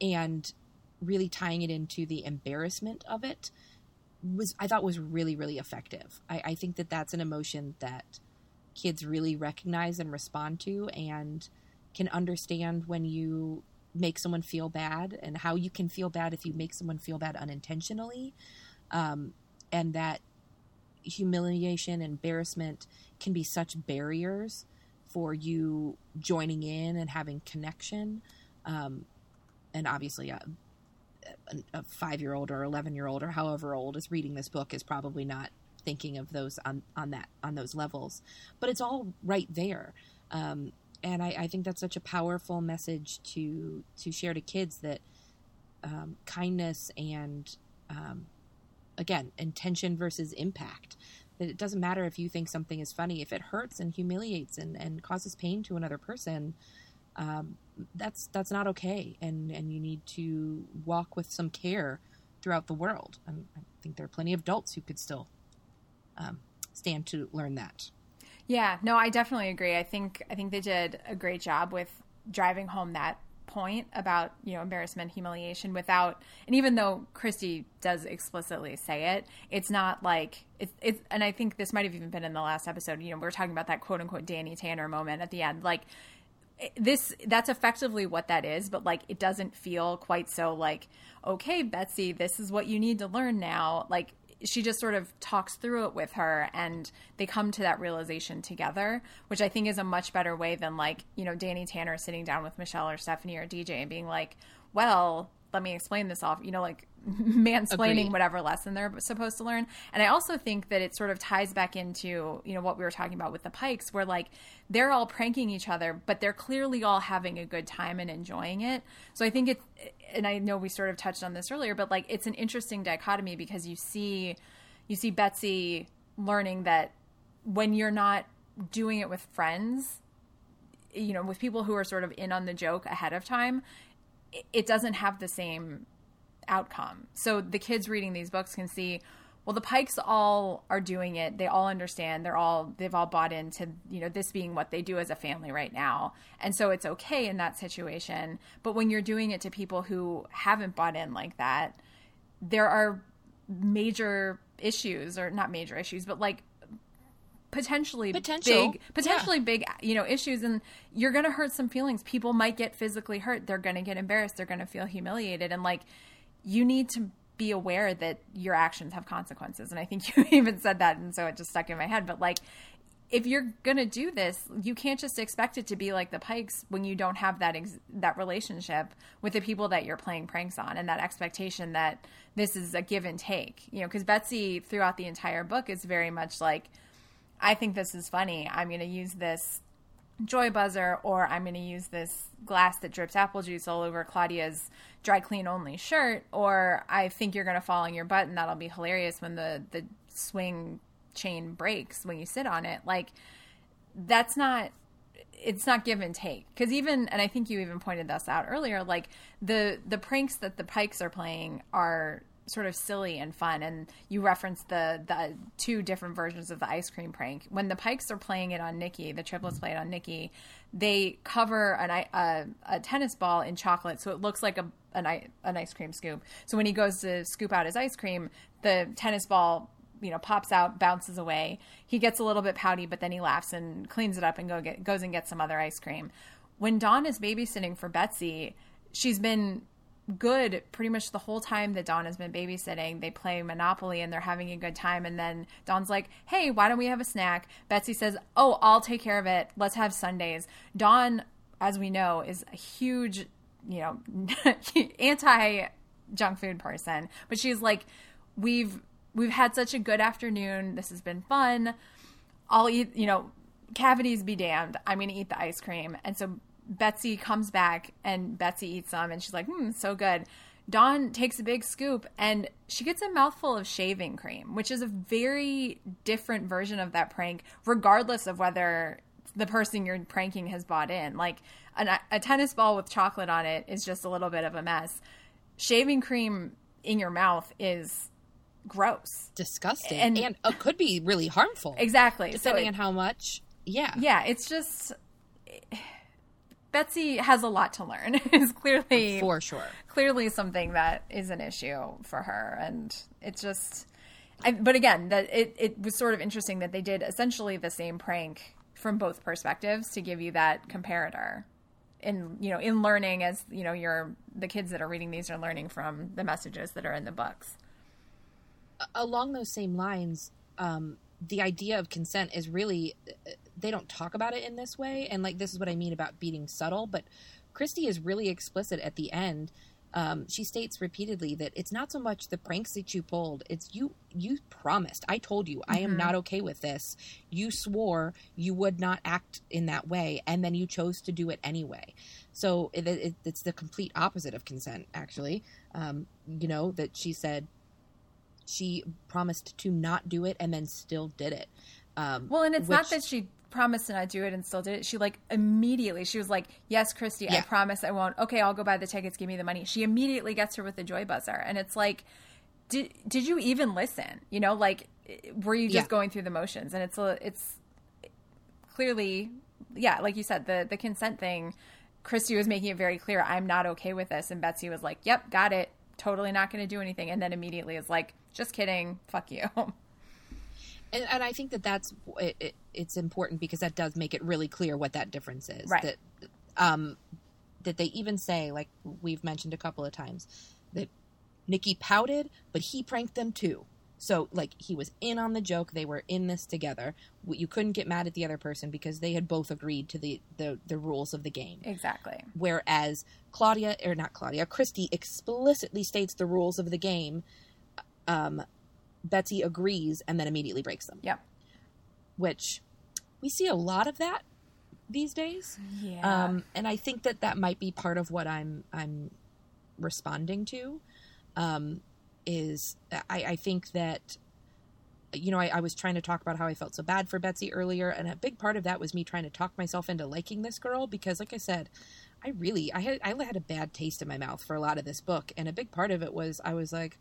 and really tying it into the embarrassment of it was, I thought was really, really effective. I, I think that that's an emotion that kids really recognize and respond to and can understand when you make someone feel bad and how you can feel bad if you make someone feel bad unintentionally. Um, and that humiliation embarrassment can be such barriers for you joining in and having connection. Um, and obviously a, a five year old or 11 year old or however old is reading this book is probably not thinking of those on, on that on those levels. But it's all right there. Um, and I, I, think that's such a powerful message to to share to kids that um, kindness and um, again intention versus impact. That it doesn't matter if you think something is funny. If it hurts and humiliates and, and causes pain to another person um, that's that's not okay. And and you need to walk with some care throughout the world. I think there are plenty of adults who could still um, stand to learn that. Yeah no i definitely agree. I think i think they did a great job with driving home that point about you know embarrassment humiliation without and even though Kristy does explicitly say it it's not like it's it's and i think this might have even been in the last episode you know we are talking about that quote unquote danny tanner moment at the end. Like this that's effectively what that is but like it doesn't feel quite so like okay betsy this is what you need to learn now. Like she just sort of talks through it with her and they come to that realization together which i think is a much better way than like you know danny tanner sitting down with michelle or stephanie or dj and being like well let me explain this off you know like mansplaining Agreed. whatever lesson they're supposed to learn and i also think that it sort of ties back into you know what we were talking about with the pikes where like they're all pranking each other but they're clearly all having a good time and enjoying it so i think it and i know we sort of touched on this earlier but like it's an interesting dichotomy because you see you see betsy learning that when you're not doing it with friends you know with people who are sort of in on the joke ahead of time it doesn't have the same outcome. So the kids reading these books can see, well, the Pikes all are doing it. They all understand. They're all they've all bought into you know this being what they do as a family right now, and so it's okay in that situation. But when you're doing it to people who haven't bought in like that, there are major issues, or not major issues, but like potentially Potential. big potentially yeah. big you know issues and you're going to hurt some feelings people might get physically hurt they're going to get embarrassed they're going to feel humiliated and like you need to be aware that your actions have consequences and i think you even said that and so it just stuck in my head but like if you're going to do this you can't just expect it to be like the pikes when you don't have that ex- that relationship with the people that you're playing pranks on and that expectation that this is a give and take you know cuz Betsy throughout the entire book is very much like I think this is funny. I'm going to use this joy buzzer or I'm going to use this glass that drips apple juice all over Claudia's dry clean only shirt or I think you're going to fall on your butt and that'll be hilarious when the the swing chain breaks when you sit on it. Like that's not it's not give and take because even and i think you even pointed this out earlier like the the pranks that the pikes are playing are sort of silly and fun. And you referenced the the two different versions of the ice cream prank. When the Pikes are playing it on Nicky, the triplets play it on Nicky. They cover an, a, a tennis ball in chocolate, so it looks like a an, an ice cream scoop. So when he goes to scoop out his ice cream, the tennis ball you know pops out bounces away he gets a little bit pouty but then he laughs and cleans it up and go get, goes and gets some other ice cream when dawn is babysitting for betsy she's been good pretty much the whole time that Dawn has been babysitting. They play Monopoly and they're having a good time. And then Dawn's like, hey, why don't we have a snack? Betsy says, oh, I'll take care of it. Let's have sundaes. Dawn, as we know, is a huge, you know, anti junk food person. But she's like, we've we've had such a good afternoon. This has been fun. I'll eat, you know, cavities be damned. I'm going to eat the ice cream. And so Betsy comes back and Betsy eats some and she's like, hmm, so good. Dawn takes a big scoop and she gets a mouthful of shaving cream, which is a very different version of that prank, regardless of whether the person you're pranking has bought in. Like a, a tennis ball with chocolate on it is just a little bit of a mess. Shaving cream in your mouth is gross, disgusting, and, and uh, could be really harmful. Exactly, depending so it, on how much. Yeah, yeah, it's just. Betsy has a lot to learn. is clearly for sure clearly something that is an issue for her, and it's just. I, but again, that it it was sort of interesting that they did essentially the same prank from both perspectives to give you that comparator in you know in learning as you know you're the kids that are reading these are learning from the messages that are in the books along those same lines um, the idea of consent is really they don't talk about it in this way and like this is what i mean about being subtle but Kristy is really explicit at the end. Um, she states repeatedly that it's not so much the pranks that you pulled it's you you promised. I told you i am not okay with this. You swore you would not act in that way and then you chose to do it anyway. So it, it, it's the complete opposite of consent actually. Um, you know that she said she promised to not do it and then still did it. Um, well and it's which- not that she promised to not do it and still did it. She like immediately she was like yes Kristy i promise i won't. Okay i'll go buy the tickets. Give me the money. She immediately gets her with the joy buzzer. And it's like did did you even listen? You know like were you just Yeah. going through the motions? And it's a it's clearly yeah like you said the the consent thing Kristy was making it very clear i'm not okay with this. And betsy was like yep got it. Totally not going to do anything. And then immediately is like just kidding. Fuck you and, and I think that that's it, it, it's important because that does make it really clear what that difference is. Right. That um, that they even say, like we've mentioned a couple of times, that Nicky pouted, but he pranked them too. So like he was in on the joke. They were in this together. You couldn't get mad at the other person because they had both agreed to the the, the rules of the game. exactly Whereas Claudia, or not Claudia, Kristy explicitly states the rules of the game. Um, Betsy agrees and then immediately breaks them yep which we see a lot of that these days. yeah Um, and I think that that might be part of what I'm I'm responding to. Um, is I, I think that you know I, I was trying to talk about how I felt so bad for Betsy earlier, and a big part of that was me trying to talk myself into liking this girl because, like I said, I really I had I had a bad taste in my mouth for a lot of this book, and a big part of it was I was like,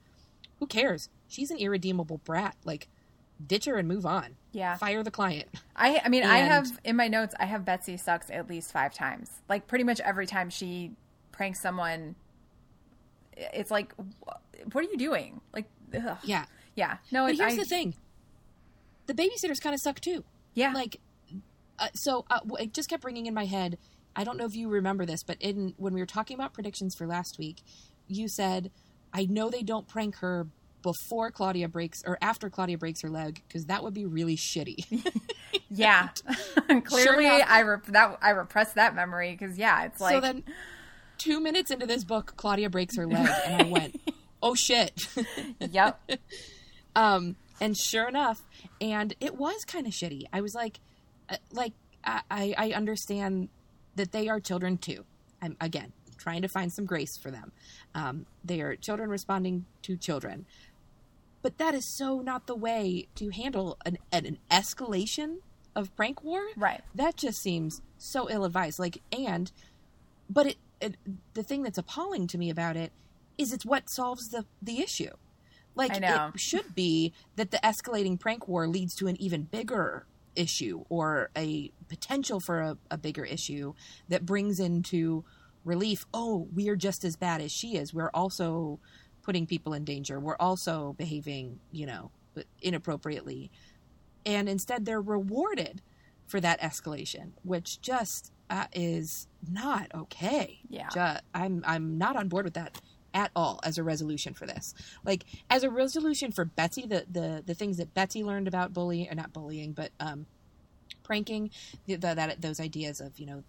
who cares? She's an irredeemable brat. Like, ditch her and move on. Yeah. fire the client. I I mean I have in my notes I have Betsy sucks at least five times. Like pretty much every time she pranks someone, it's like, what are you doing? Like, ugh. Yeah. yeah, no. But it, here's I, the thing: the babysitters kind of suck too. Yeah, Like, uh, so uh, it just kept ringing in my head. I don't know if you remember this, but in when we were talking about predictions for last week, you said, "I know they don't prank her." Before Claudia breaks, or after Claudia breaks her leg, because that would be really shitty. yeah. Clearly, enough- I rep- that I repressed that memory because yeah, it's like so then, two minutes into this book, Claudia breaks her leg, and I went, "Oh shit!" yep, Um, and sure enough, and it was kind of shitty. I was like, uh, like I, I I understand that they are children too. I'm again trying to find some grace for them. Um, they are children responding to children, but that is so not the way to handle an an, escalation of prank war. right. That just seems so ill advised. Like, and, but it, it, the thing that's appalling to me about it is it's what solves the the issue. Like, it should be that the escalating prank war leads to an even bigger issue or a potential for a, a bigger issue that brings into relief. Oh, we are just as bad as she is. We're also putting people in danger. We're also behaving, you know, inappropriately and instead they're rewarded for that escalation, which just uh, is not okay. Yeah. Ju- I'm I'm not on board with that at all as a resolution for this. Like as a resolution for Betsy, the the the things that Betsy learned about bullying, or not bullying, but um, pranking, the, the, that those ideas of you know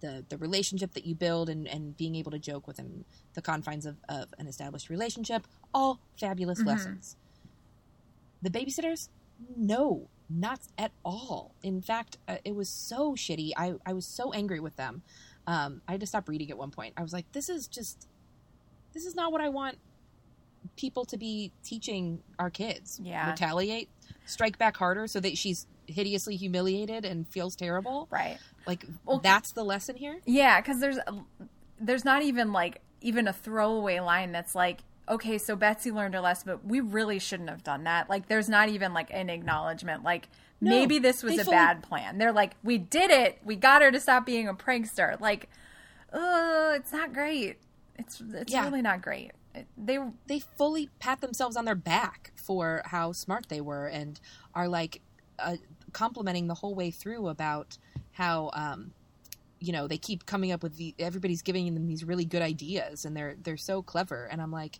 the the relationship that you build and and being able to joke within the confines of, of an established relationship, all fabulous lessons. The babysitters, no, not at all. In fact, uh, it was so shitty. I, I was so angry with them. Um, I had to stop reading at one point. I was like, this is just, this is not what I want people to be teaching our kids. Yeah. Retaliate, strike back harder so that she's hideously humiliated and feels terrible. Right. Like, Well, that's the lesson here? Yeah, because there's there's not even like even a throwaway line that's like, okay, so Betsy learned her lesson, but we really shouldn't have done that. Like, there's not even like an acknowledgement. Like, No, maybe this was a fully- bad plan. They're like, we did it. We got her to stop being a prankster. Like, uh, it's not great. It's it's Yeah. really not great. They they fully pat themselves on their back for how smart they were and are like uh, complimenting the whole way through about how um, you know they keep coming up with the everybody's giving them these really good ideas and they're they're so clever. And i'm like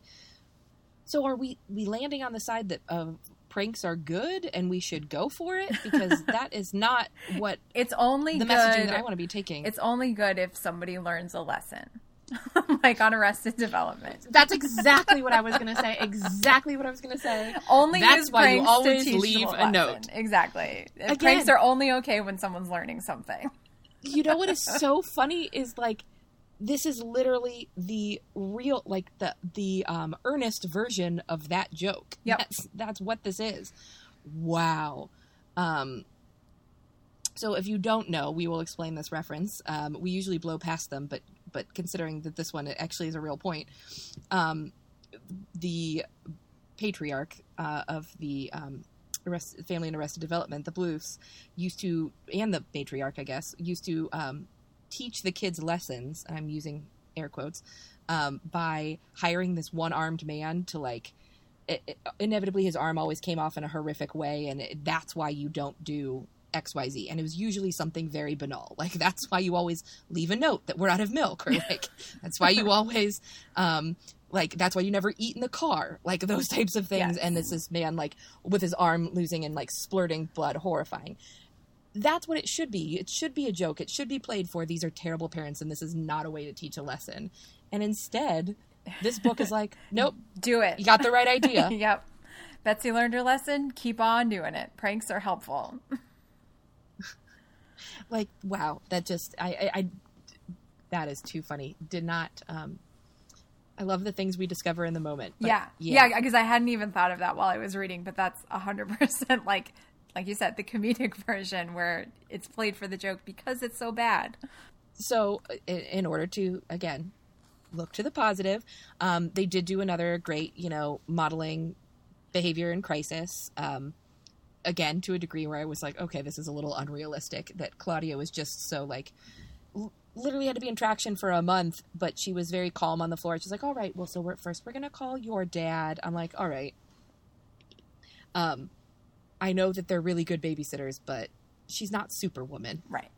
so are we we landing on the side that uh, pranks are good and we should go for it? Because that is not what It's only the good. messaging that i want to be taking. It's only good if somebody learns a lesson, like on Arrested Development. that's exactly what i was going to say exactly what i was going to say Only That's why you always leave a note. Exactly. Again. Pranks are only okay when someone's learning something. you know what is so funny is like this is literally the real like the the um earnest version of that joke Yep. that's that's what this is wow um so if you don't know we will explain this reference um we usually blow past them but but considering that this one actually is a real point um the patriarch uh, of the um, arrest, family and arrested development, the Bluths, used to, and the matriarch, I guess, used to um, teach the kids lessons. and I'm using air quotes um, by hiring this one-armed man to like. It, it- inevitably, his arm always came off in a horrific way, and it, that's why you don't do X, Y, Z. And it was usually something very banal, like that's why you always leave a note that we're out of milk, or like that's why you always um, like that's why you never eat in the car like those types of things Yes. and this this man like with his arm losing and like splurting blood horrifying that's what it should be it should be a joke it should be played for these are terrible parents and this is not a way to teach a lesson and instead this book is like nope Do it. you got the right idea yep. Betsy learned her lesson. Keep on doing it. Pranks are helpful. like wow that just I, I i that is too funny did not um i love the things we discover in the moment but yeah. Yeah, because I hadn't even thought of that while I was reading, but that's a 100% like like you said the comedic version where it's played for the joke because it's so bad. so in, in order to again look to the positive um, they did do another great you know modeling behavior in crisis um, again to a degree where i was like okay this is a little unrealistic that claudia was just so like l- literally had to be in traction for a month but she was very calm on the floor she's like all right well so we're first we're gonna call your dad i'm like all right um i know that they're really good babysitters but she's not superwoman Right.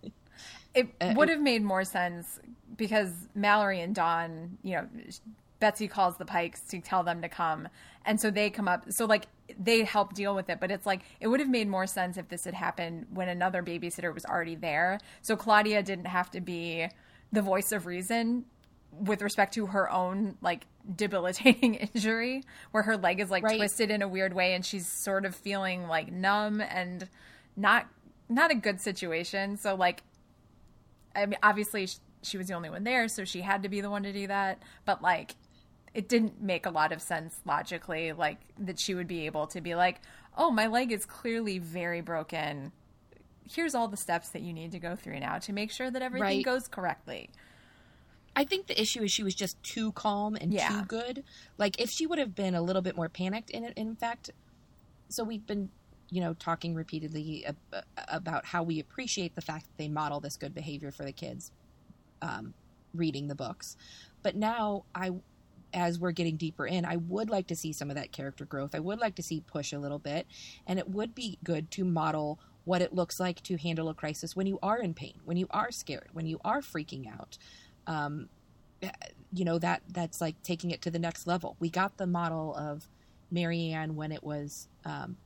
It Uh, would have made more sense because Mallory and Dawn, you know, Betsy calls the Pikes to tell them to come. And so they come up. So, like, they help deal with it. But it's like, it would have made more sense if this had happened when another babysitter was already there. So Claudia didn't have to be the voice of reason with respect to her own, like, debilitating injury where her leg is, like, Right. twisted in a weird way and she's sort of feeling, like, numb and not. Not a good situation. So, like, I mean, obviously sh- she was the only one there, so she had to be the one to do that. But like, it didn't make a lot of sense logically, like that she would be able to be like, "Oh, my leg is clearly very broken. Here's all the steps that you need to go through now to make sure that everything Right. goes correctly." I think the issue is she was just too calm and Yeah. too good. Like if she would have been a little bit more panicked in it, in fact, so we've been, you know, talking repeatedly ab- about how we appreciate the fact that they model this good behavior for the kids, um, reading the books. But now I, as we're getting deeper in, I would like to see some of that character growth. I would like to see push a little bit, and it would be good to model what it looks like to handle a crisis when you are in pain, when you are scared, when you are freaking out um, you know that that's like taking it to the next level. We got the model of Mary Anne when it was um,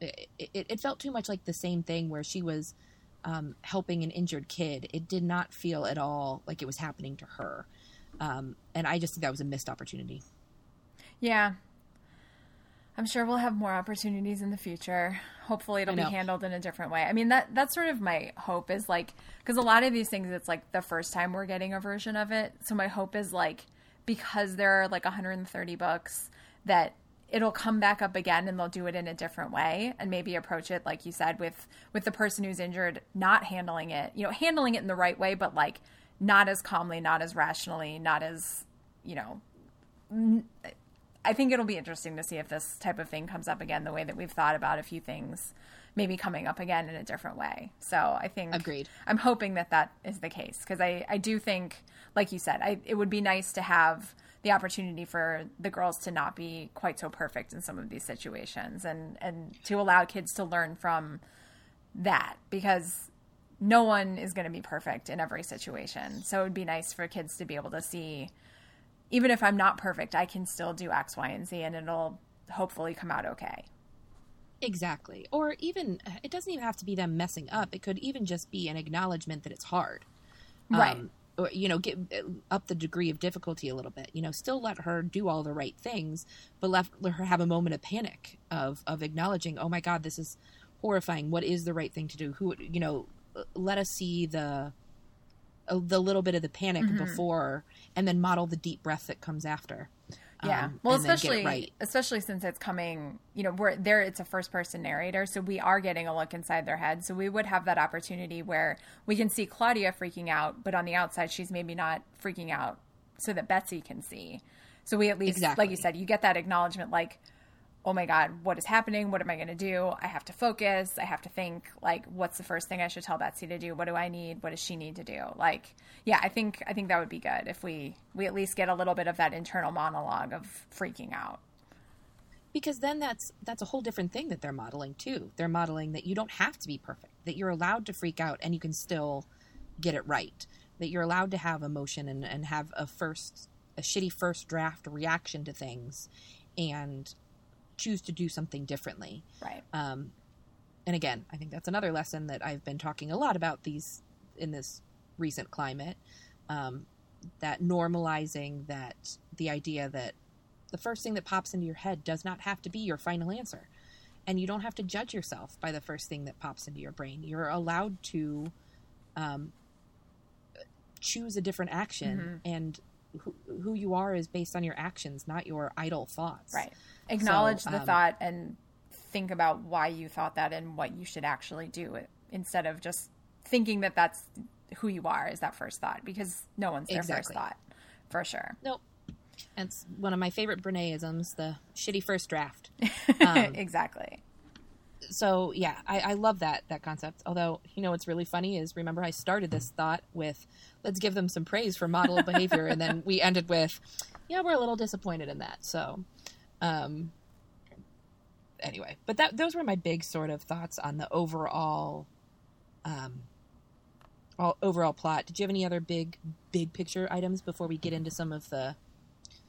it, it, it felt too much like the same thing where she was um, helping an injured kid. It did not feel at all like it was happening to her, um, and I just think that was a missed opportunity. Yeah. I'm sure we'll have more opportunities in the future. Hopefully it'll be handled in a different way. I mean that that's sort of my hope is like cuz a lot of these things it's like the first time we're getting a version of it. So my hope is like because there are like 130 books that it'll come back up again and they'll do it in a different way and maybe approach it like you said with with the person who's injured not handling it. You know, handling it in the right way but like not as calmly, not as rationally, not as, you know, I think it'll be interesting to see if this type of thing comes up again the way that we've thought about a few things maybe coming up again in a different way. So I think Agreed. I'm hoping that that is the case because I, I do think, like you said, I, it would be nice to have the opportunity for the girls to not be quite so perfect in some of these situations and, and to allow kids to learn from that because no one is going to be perfect in every situation. So it would be nice for kids to be able to see, even if I'm not perfect, I can still do X, Y, and Z, and it'll hopefully come out okay. Exactly. Or even, it doesn't even have to be them messing up. It could even just be an acknowledgement that it's hard. Right. Um, or, you know, get up the degree of difficulty a little bit. You know, still let her do all the right things, but let, let her have a moment of panic of, of acknowledging, oh my God, this is horrifying. What is the right thing to do? Who, you know, let us see the, the little bit of the panic Mm-hmm. before and then model the deep breath that comes after. Yeah. Um, well, and then get it especially right. especially since it's coming, you know, we're there it's a first person narrator, so we are getting a look inside their head. So we would have that opportunity where we can see Claudia freaking out, but on the outside she's maybe not freaking out so that Betsy can see. So we at least Exactly. like you said, you get that acknowledgement like Oh my God, what is happening? What am I going to do? I have to focus. I have to think, like, what's the first thing I should tell Betsy to do? What do I need? What does she need to do? Like, yeah, I think I think that would be good if we we at least get a little bit of that internal monologue of freaking out. because then that's that's a whole different thing that they're modeling too they're modeling that you don't have to be perfect that you're allowed to freak out and you can still get it right that you're allowed to have emotion and, and have a first a shitty first draft reaction to things and choose to do something differently. Right. um, and again i think that's another lesson that i've been talking a lot about these in this recent climate. Um, that normalizing that the idea that the first thing that pops into your head does not have to be your final answer. And you don't have to judge yourself by the first thing that pops into your brain. You're allowed to um, choose a different action and who, who you are is based on your actions not your idle thoughts Right. Acknowledge the um, thought and think about why you thought that and what you should actually do instead of just thinking that that's who you are is that first thought because no one's their Exactly. first thought for sure. nope it's one of my favorite Brenéisms, the shitty first draft. exactly. So yeah, I, I love that that concept. Although you know what's really funny is remember I started this thought with let's give them some praise for model behavior, and then we ended with yeah we're a little disappointed in that. So um, anyway, but that those were my big sort of thoughts on the overall um, all, overall plot. Did you have any other big big picture items before we get into some of the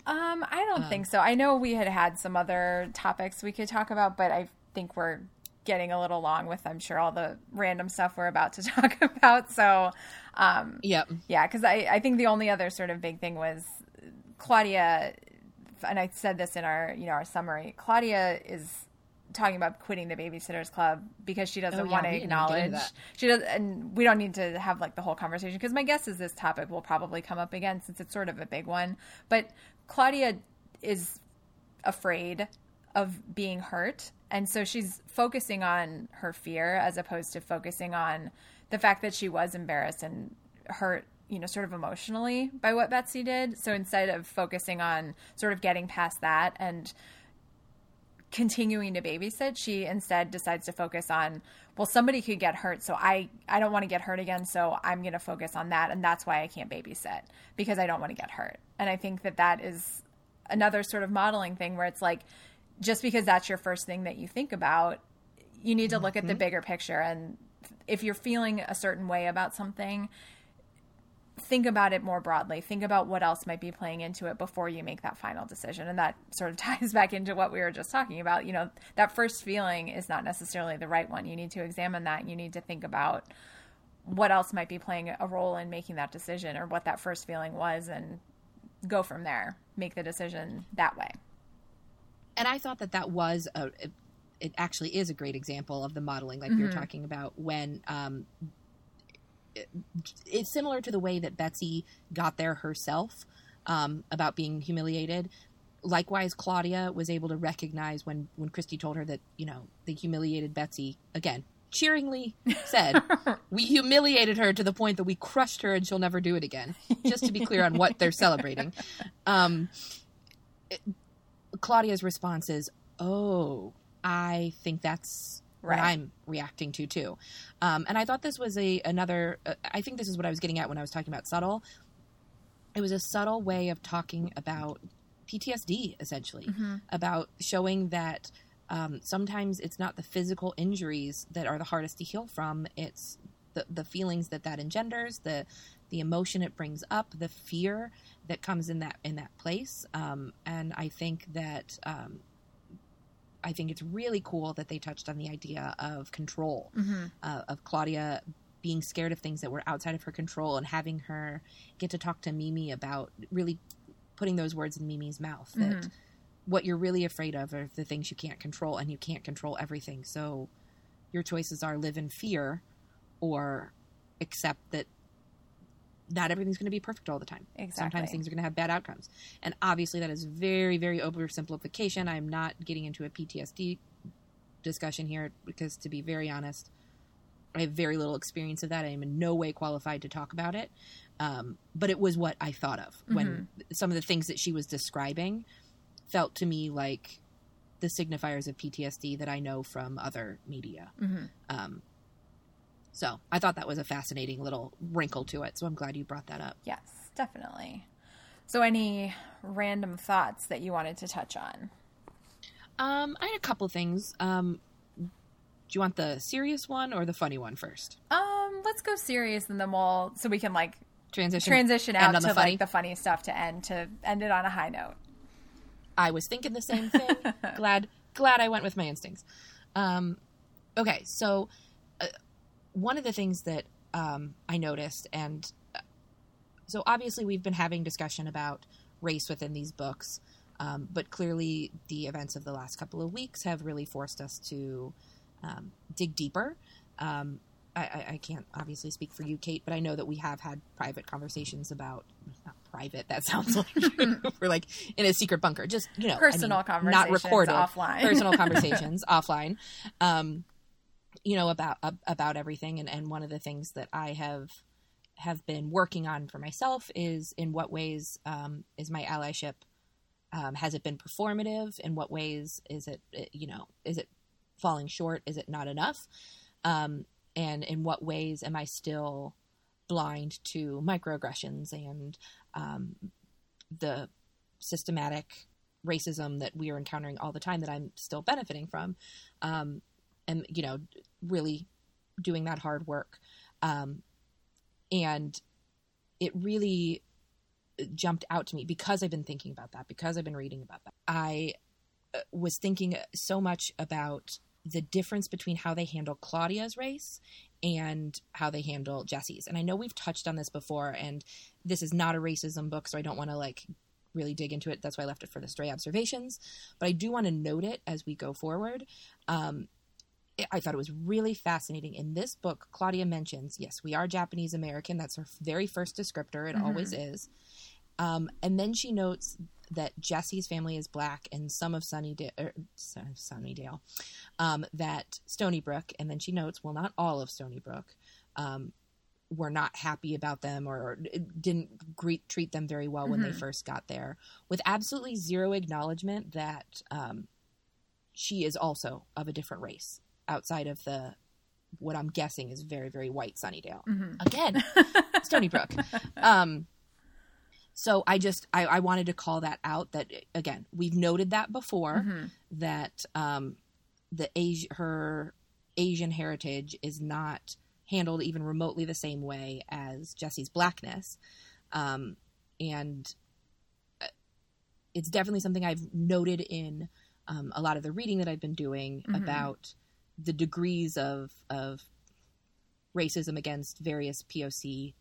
Um, I don't think so. I know we had had some other topics we could talk about, but I think we're getting a little long with, I'm sure, all the random stuff we're about to talk about. So, um, yep yeah, because I, I think the only other sort of big thing was Claudia, and I said this in our, you know, our summary. Claudia is talking about quitting the babysitters club because she doesn't Oh, yeah, want to we didn't even get into acknowledge she does and we don't need to have like the whole conversation because my guess is this topic will probably come up again since it's sort of a big one but claudia is afraid of being hurt and so she's focusing on her fear as opposed to focusing on the fact that she was embarrassed and hurt you know sort of emotionally by what betsy did. So instead of focusing on sort of getting past that and continuing to babysit she instead decides to focus on well somebody could get hurt so i i don't want to get hurt again so i'm going to focus on that and that's why i can't babysit because i don't want to get hurt. And i think that that is another sort of modeling thing where it's like just because that's your first thing that you think about you need to look at the mm-hmm. bigger picture and if you're feeling a certain way about something think about it more broadly. Think about what else might be playing into it before you make that final decision. And that sort of ties back into what we were just talking about. You know, that first feeling is not necessarily the right one. You need to examine that. You need to think about what else might be playing a role in making that decision or what that first feeling was and go from there. Make the decision that way. And I thought that that was a it, it actually is a great example of the modeling like you're talking about when um it- it's similar to the way that Betsy got there herself um about being humiliated. Likewise Claudia was able to recognize when when Kristy told her that you know they humiliated Betsy. Again cheeringly said we humiliated her to the point that we crushed her and she'll never do it again just to be clear on what they're celebrating. Um Claudia's response is, "Oh, I think that's Right. what I'm reacting to too." Um, and I thought this was a another. Uh, I think this is what I was getting at when I was talking about subtle. It was a subtle way of talking about PTSD, essentially, about showing that um, sometimes it's not the physical injuries that are the hardest to heal from. It's the, the feelings that that engenders, the the emotion it brings up, the fear that comes in that in that place. Um, and I think that um, I think it's really cool that they touched on the idea of control, Mm-hmm. uh, of Claudia being scared of things that were outside of her control and having her get to talk to Mimi about really putting those words in Mimi's mouth that Mhm. what you're really afraid of are the things you can't control and you can't control everything. So your choices are live in fear or accept that not everything's going to be perfect all the time. Exactly. Sometimes things are going to have bad outcomes. And obviously that is very very oversimplification. I'm not getting into a PTSD discussion here because to be very honest, I have very little experience of that. I am in no way qualified to talk about it. Um, but it was what I thought of when some of the things that she was describing felt to me like the signifiers of PTSD that I know from other media. Mhm. Um, so I thought that was a fascinating little wrinkle to it. So I'm glad you brought that up. Yes, definitely. So, any random thoughts that you wanted to touch on? Um, I had a couple things. Um, do you want the serious one or the funny one first? Um, let's go serious, and then we'll so we can like Transition. transition out to the funny? like the funny stuff to end to end it on a high note. I was thinking the same thing. glad glad I went with my instincts. Um, okay, so one of the things that um, I noticed, and uh, so obviously we've been having discussion about race within these books, um, but clearly the events of the last couple of weeks have really forced us to um, dig deeper. Um, I, I, I can't obviously speak for you, Kate, but I know that we have had private conversations about not private. That sounds like we're like in a secret bunker. Just you know, I Personal mean, conversations not recorded, offline. personal conversations offline. Um, you know about about everything, and and one of the things that I have have been working on for myself is in what ways um, is my allyship um, has it been performative? In what ways is it you know is it falling short? Is it not enough? Um, and in what ways am i still blind to microaggressions and um, the systematic racism that we are encountering all the time that i'm still benefiting from? Um, and you know really doing that hard work um, and it really jumped out to me because I've been thinking about that, because I've been reading about that. I uh, was thinking so much about the difference between how they handle Claudia's race and how they handle Jessi's. And I know we've touched on this before, and this is not a racism book, so I don't want to like really dig into it. That's why I left it for the stray observations. But I do want to note it as we go forward. Um, I thought it was really fascinating. In this book, Claudia mentions, yes, we are Japanese American. That's her very first descriptor. It Mhm. always is. Um, and then she notes that Jessi's family is black and some of Sunnydale, er, Sunnydale um, that Stoneybrook, and then she notes, well, not all of Stoneybrook, um, were not happy about them or, or didn't greet, treat them very well when they Mhm. first got there, with absolutely zero acknowledgement that um, she is also of a different race outside of the what I'm guessing is very, very white Sunnydale. Mhm. Again, Stoneybrook. Um, so I just I, I wanted to call that out. That again, we've noted that before Mhm. that um, the Asi- her Asian heritage is not handled even remotely the same way as Jessi's blackness, um, and uh, it's definitely something I've noted in um, a lot of the reading that I've been doing Mhm. about the degrees of of racism against various POC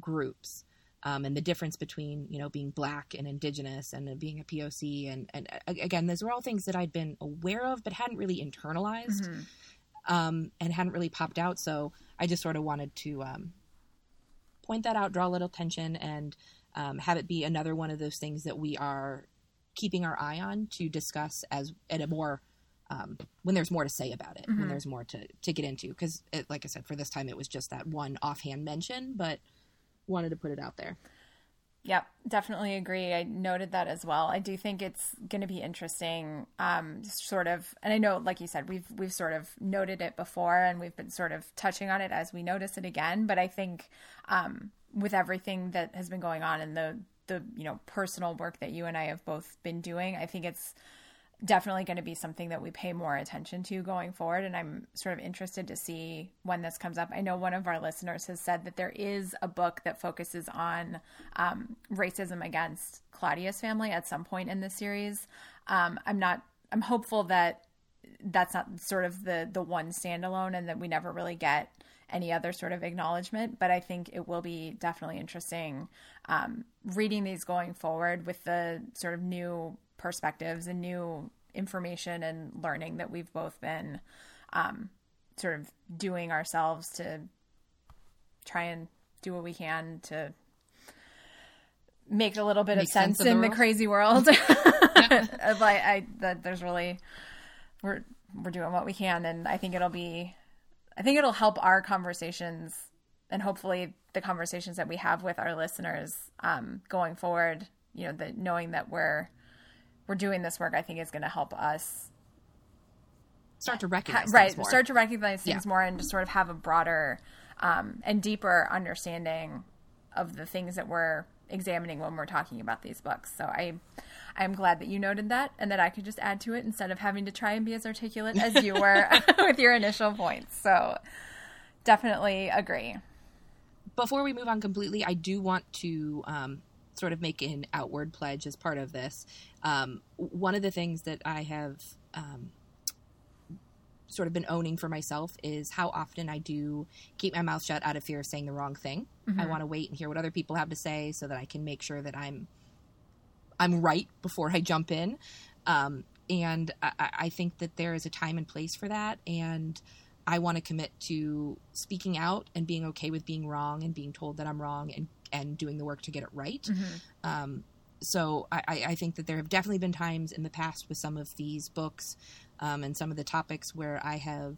groups. Um, and the difference between you know being black and indigenous and being a POC and and again those were all things that I'd been aware of but hadn't really internalized Mhm. um, and hadn't really popped out so I just sort of wanted to um, point that out draw a little tension and um, have it be another one of those things that we are keeping our eye on to discuss as at a more um, when there's more to say about it Mhm. when there's more to to get into because like I said for this time it was just that one offhand mention but wanted to put it out there Yep, definitely agree. I noted that as well. I do think it's going to be interesting, um, sort of, and I know, like you said, we've we've sort of noted it before, and we've been sort of touching on it as we notice it again. But I think um, with everything that has been going on and the the you know personal work that you and I have both been doing, I think it's definitely going to be something that we pay more attention to going forward. And I'm sort of interested to see when this comes up. I know one of our listeners has said that there is a book that focuses on um, racism against Claudia's family at some point in the series. Um, I'm not, I'm hopeful that that's not sort of the the one standalone and that we never really get any other sort of acknowledgement but i think it will be definitely interesting um, reading these going forward with the sort of new perspectives and new information and learning that we've both been um, sort of doing ourselves to try and do what we can to make a little bit Make of sense, sense of the in the crazy world. like I, that there's really we're we're doing what we can, and I think it'll be, I think it'll help our conversations and hopefully the conversations that we have with our listeners um, going forward. You know, the knowing that we're we're doing this work, I think is going to help us Start to ha- recognize right things more. start to recognize things Yeah. more and just sort of have a broader um, and deeper understanding of the things that we're examining when we're talking about these books so i i'm glad that you noted that and that i could just add to it instead of having to try and be as articulate as you were with your initial points so definitely agree before we move on completely, I do want to um, sort of make an outward pledge as part of this. Um, one of the things that I have um, sort of been owning for myself is how often I do keep my mouth shut out of fear of saying the wrong thing. I want to wait and hear what other people have to say so that I can make sure that I'm I'm right before I jump in. Um, and I, I I think that there is a time and place for that. And I want to commit to speaking out and being okay with being wrong and being told that I'm wrong and, and doing the work to get it right. Um, so I, I think that there have definitely been times in the past with some of these books um, and some of the topics where I have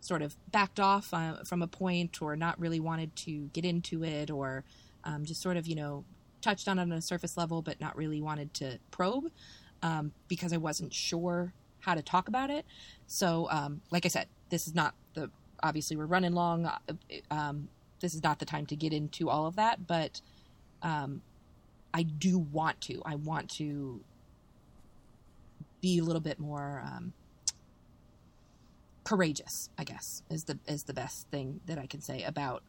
sort of backed off uh, from a point or not really wanted to get into it or um, just sort of, you know, touched on it on a surface level but not really wanted to probe um, because I wasn't sure how to talk about it. So, um, like I said, this is not the obviously we're running long. This is not the time to get into all of that, but um, I do want to. I want to be a little bit more um, courageous. I guess is the is the best thing that I can say about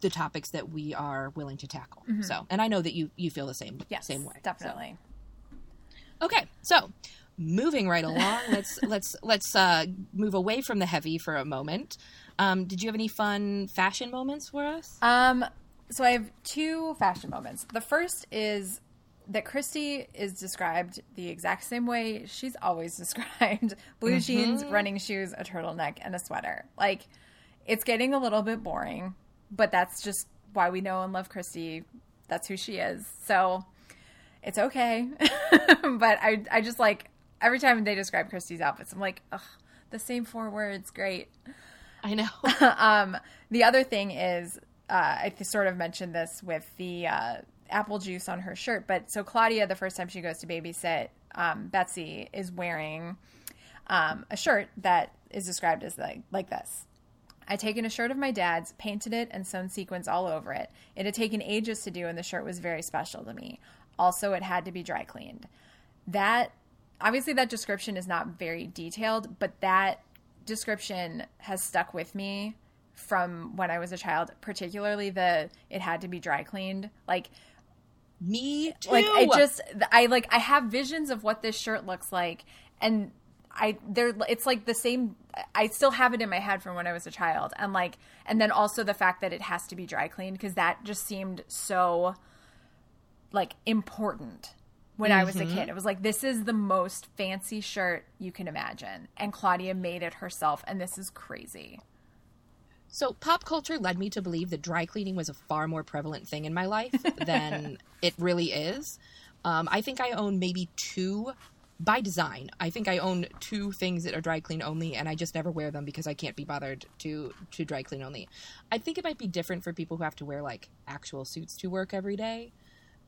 the topics that we are willing to tackle. So, and I know that you you feel the same yes same way. So- definitely Okay, so moving right along, let's let's let's uh, move away from the heavy for a moment. Um, did you have any fun fashion moments for us? Um, so I have two fashion moments. The first is that Kristy is described the exact same way she's always described: blue jeans, running shoes, a turtleneck, and a sweater. Like, it's getting a little bit boring, but that's just why we know and love Kristy. That's who she is. So it's okay. but I, I just like every time they describe Kristy's outfits, I'm like, ugh, the same four words, great. I know. um, the other thing is, uh, I sort of mentioned this with the uh, apple juice on her shirt, but so Claudia, the first time she goes to babysit um, Betsy, is wearing um, a shirt that is described as like like this. I'd taken a shirt of my dad's, painted it, and sewn sequins all over it. It had taken ages to do, and the shirt was very special to me. Also, it had to be dry cleaned. That obviously that description is not very detailed, but that description has stuck with me from when I was a child, particularly the it had to be dry cleaned. Like Me too. like I just I like I have visions of what this shirt looks like and I there it's like the same I still have it in my head from when I was a child and like and then also the fact that it has to be dry cleaned because that just seemed so like important when I was a kid. It was like this is the most fancy shirt you can imagine and Claudia made it herself and this is crazy. So pop culture led me to believe that dry cleaning was a far more prevalent thing in my life than it really is. Um, I think I own maybe two by design. I think I own two things that are dry clean only, and I just never wear them because I can't be bothered to to dry clean only. I think it might be different for people who have to wear like actual suits to work every day.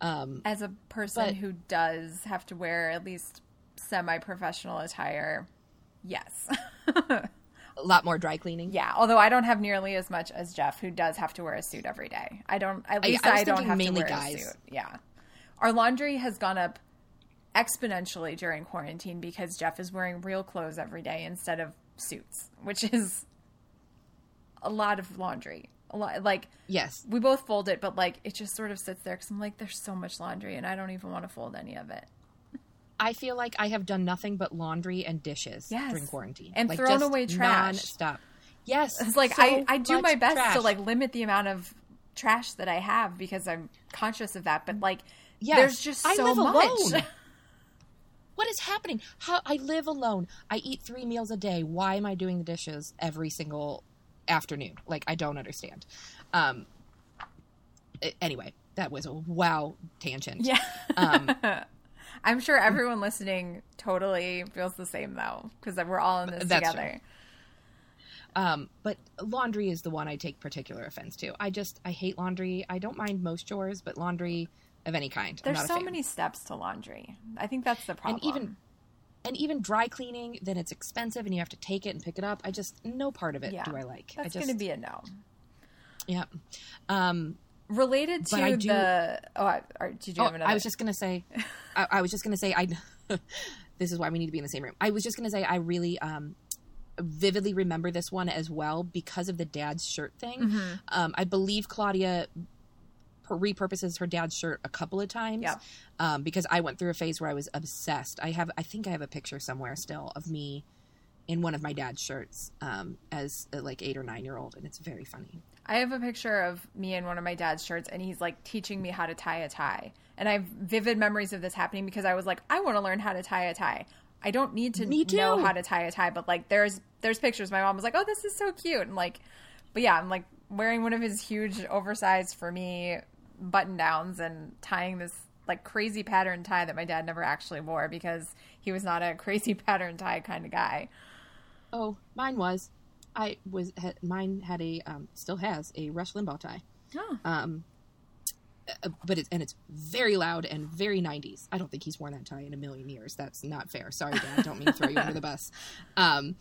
Um, as a person But- who does have to wear at least semi-professional attire, yes. A lot more dry cleaning. Yeah, although I don't have nearly as much as Jeff, who does have to wear a suit every day. I don't. At least I I, was don't have mainly to wear guys. a suit. Yeah, our laundry has gone up exponentially during quarantine because Jeff is wearing real clothes every day instead of suits, which is a lot of laundry. A lot, like Yes. we both fold it, but like it just sort of sits there because I'm like, there's so much laundry, and I don't even want to fold any of it. I feel like I have done nothing but laundry and dishes Yes. during quarantine. And like, thrown away trash. Stop. Yes. It's like so I, I do my best trash. to like limit the amount of trash that I have because I'm conscious of that. But like, Yes. there's just I live much. alone. What is happening? How I live alone. I eat three meals a day. Why am I doing the dishes every single afternoon? Like I don't understand. Um. Anyway, that was a wow tangent. yeah. Um, I'm sure everyone listening totally feels the same though because we're all in this together. Um, but laundry is the one I take particular offense to. I just I hate laundry. I don't mind most chores, but laundry of any kind. I'm There's so many steps to laundry. I think that's the problem. and even and even dry cleaning, then it's expensive and you have to take it and pick it up. I just no part of it Yeah. do I like. that's I just going to be a no. yeah. Um, Related to do- the oh, I, did you oh, have another? I was just gonna say, I, I was just gonna say I. this is why we need to be in the same room. I was just gonna say I really um vividly remember this one as well because of the dad's shirt thing. Mm-hmm. Um, I believe Claudia repurposes her dad's shirt a couple of times. Yep. Um, because I went through a phase where I was obsessed. I have, I think I have a picture somewhere still of me in one of my dad's shirts um, as a, like eight or nine year old, and it's very funny. I have a picture of me in one of my dad's shirts, and he's like teaching me how to tie a tie. And I have vivid memories of this happening because I was like, I want to learn how to tie a tie. I don't need to know how to tie a tie, but like, there's there's pictures. My mom was like, "Oh, this is so cute," and like, but yeah, I'm like wearing one of his huge, oversized for me button downs and tying this like crazy pattern tie that my dad never actually wore because he was not a crazy pattern tie kind of guy. Oh, mine was. I was had, mine had a um, still has a Rush Limbaugh tie. Oh. Um, uh, but it's and it's very loud and very 90s. I don't think he's worn that tie in a million years. That's not fair. Sorry, Dad. I don't mean to throw you under the bus. Um,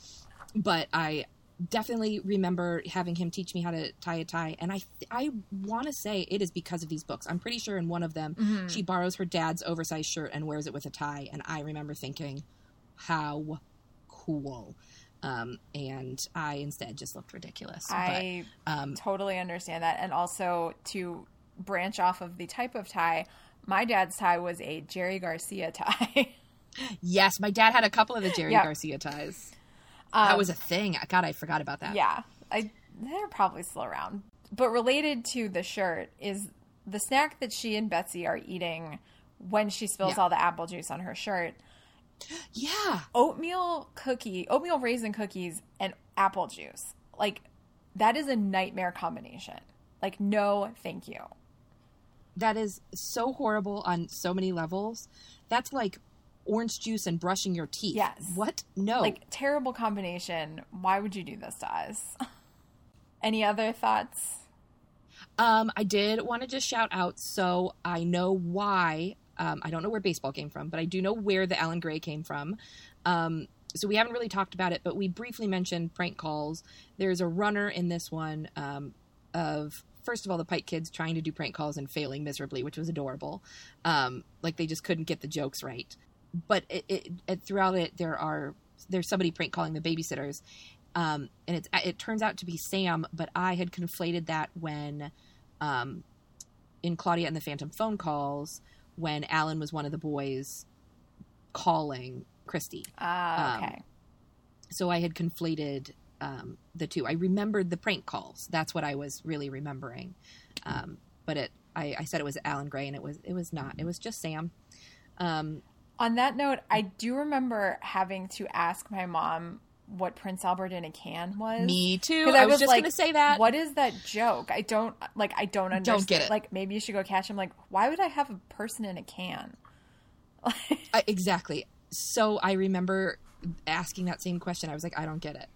but I definitely remember having him teach me how to tie a tie, and I th- I want to say it is because of these books. I'm pretty sure in one of them she borrows her dad's oversized shirt and wears it with a tie, and I remember thinking, how cool. Um, and I instead just looked ridiculous. I but, um, totally understand that. And also to branch off of the type of tie, my dad's tie was a Jerry Garcia tie. Yes, my dad had a couple of the Jerry. Garcia ties. That Um, was a thing. God, I forgot about that. yeah, I they're probably still around. But related to the shirt is the snack that she and Betsy are eating when she spills Yeah. all the apple juice on her shirt. Yeah. Oatmeal cookie, oatmeal raisin cookies, and apple juice. Like that is a nightmare combination. Like no, thank you. That is so horrible on so many levels. That's like orange juice and brushing your teeth. Yes. What? No. Like terrible combination. Why would you do this to us? Any other thoughts? Um, I did want to just shout out. So I know why. Um, I don't know where baseball came from, but I do know where the Alan Gray came from. Um, so we haven't really talked about it, but we briefly mentioned prank calls. There's a runner in this one um, of first of all the Pike kids trying to do prank calls and failing miserably, which was adorable. Um, like they just couldn't get the jokes right. But it, it, it throughout it, there are there's somebody prank calling the babysitters, um, and it's it turns out to be Sam. But I had conflated that when um, in Claudia and the Phantom phone calls when Alan was one of the boys calling Kristy. Ah, Um, okay. So I had conflated um, the two. I remembered the prank calls. That's what I was really remembering. Um, but it, I, I said it was Alan Gray, and it was it was not. It was just Sam. Um, On that note, I do remember having to ask my mom what Prince Albert in a can was. me too. 'Cause I, was, just like, going to say that. What is that joke? I don't like. I don't understand. Don't get it. Like maybe you should go catch him. Like why would I have a person in a can? I, exactly. So I remember asking that same question. I was like, I don't get it.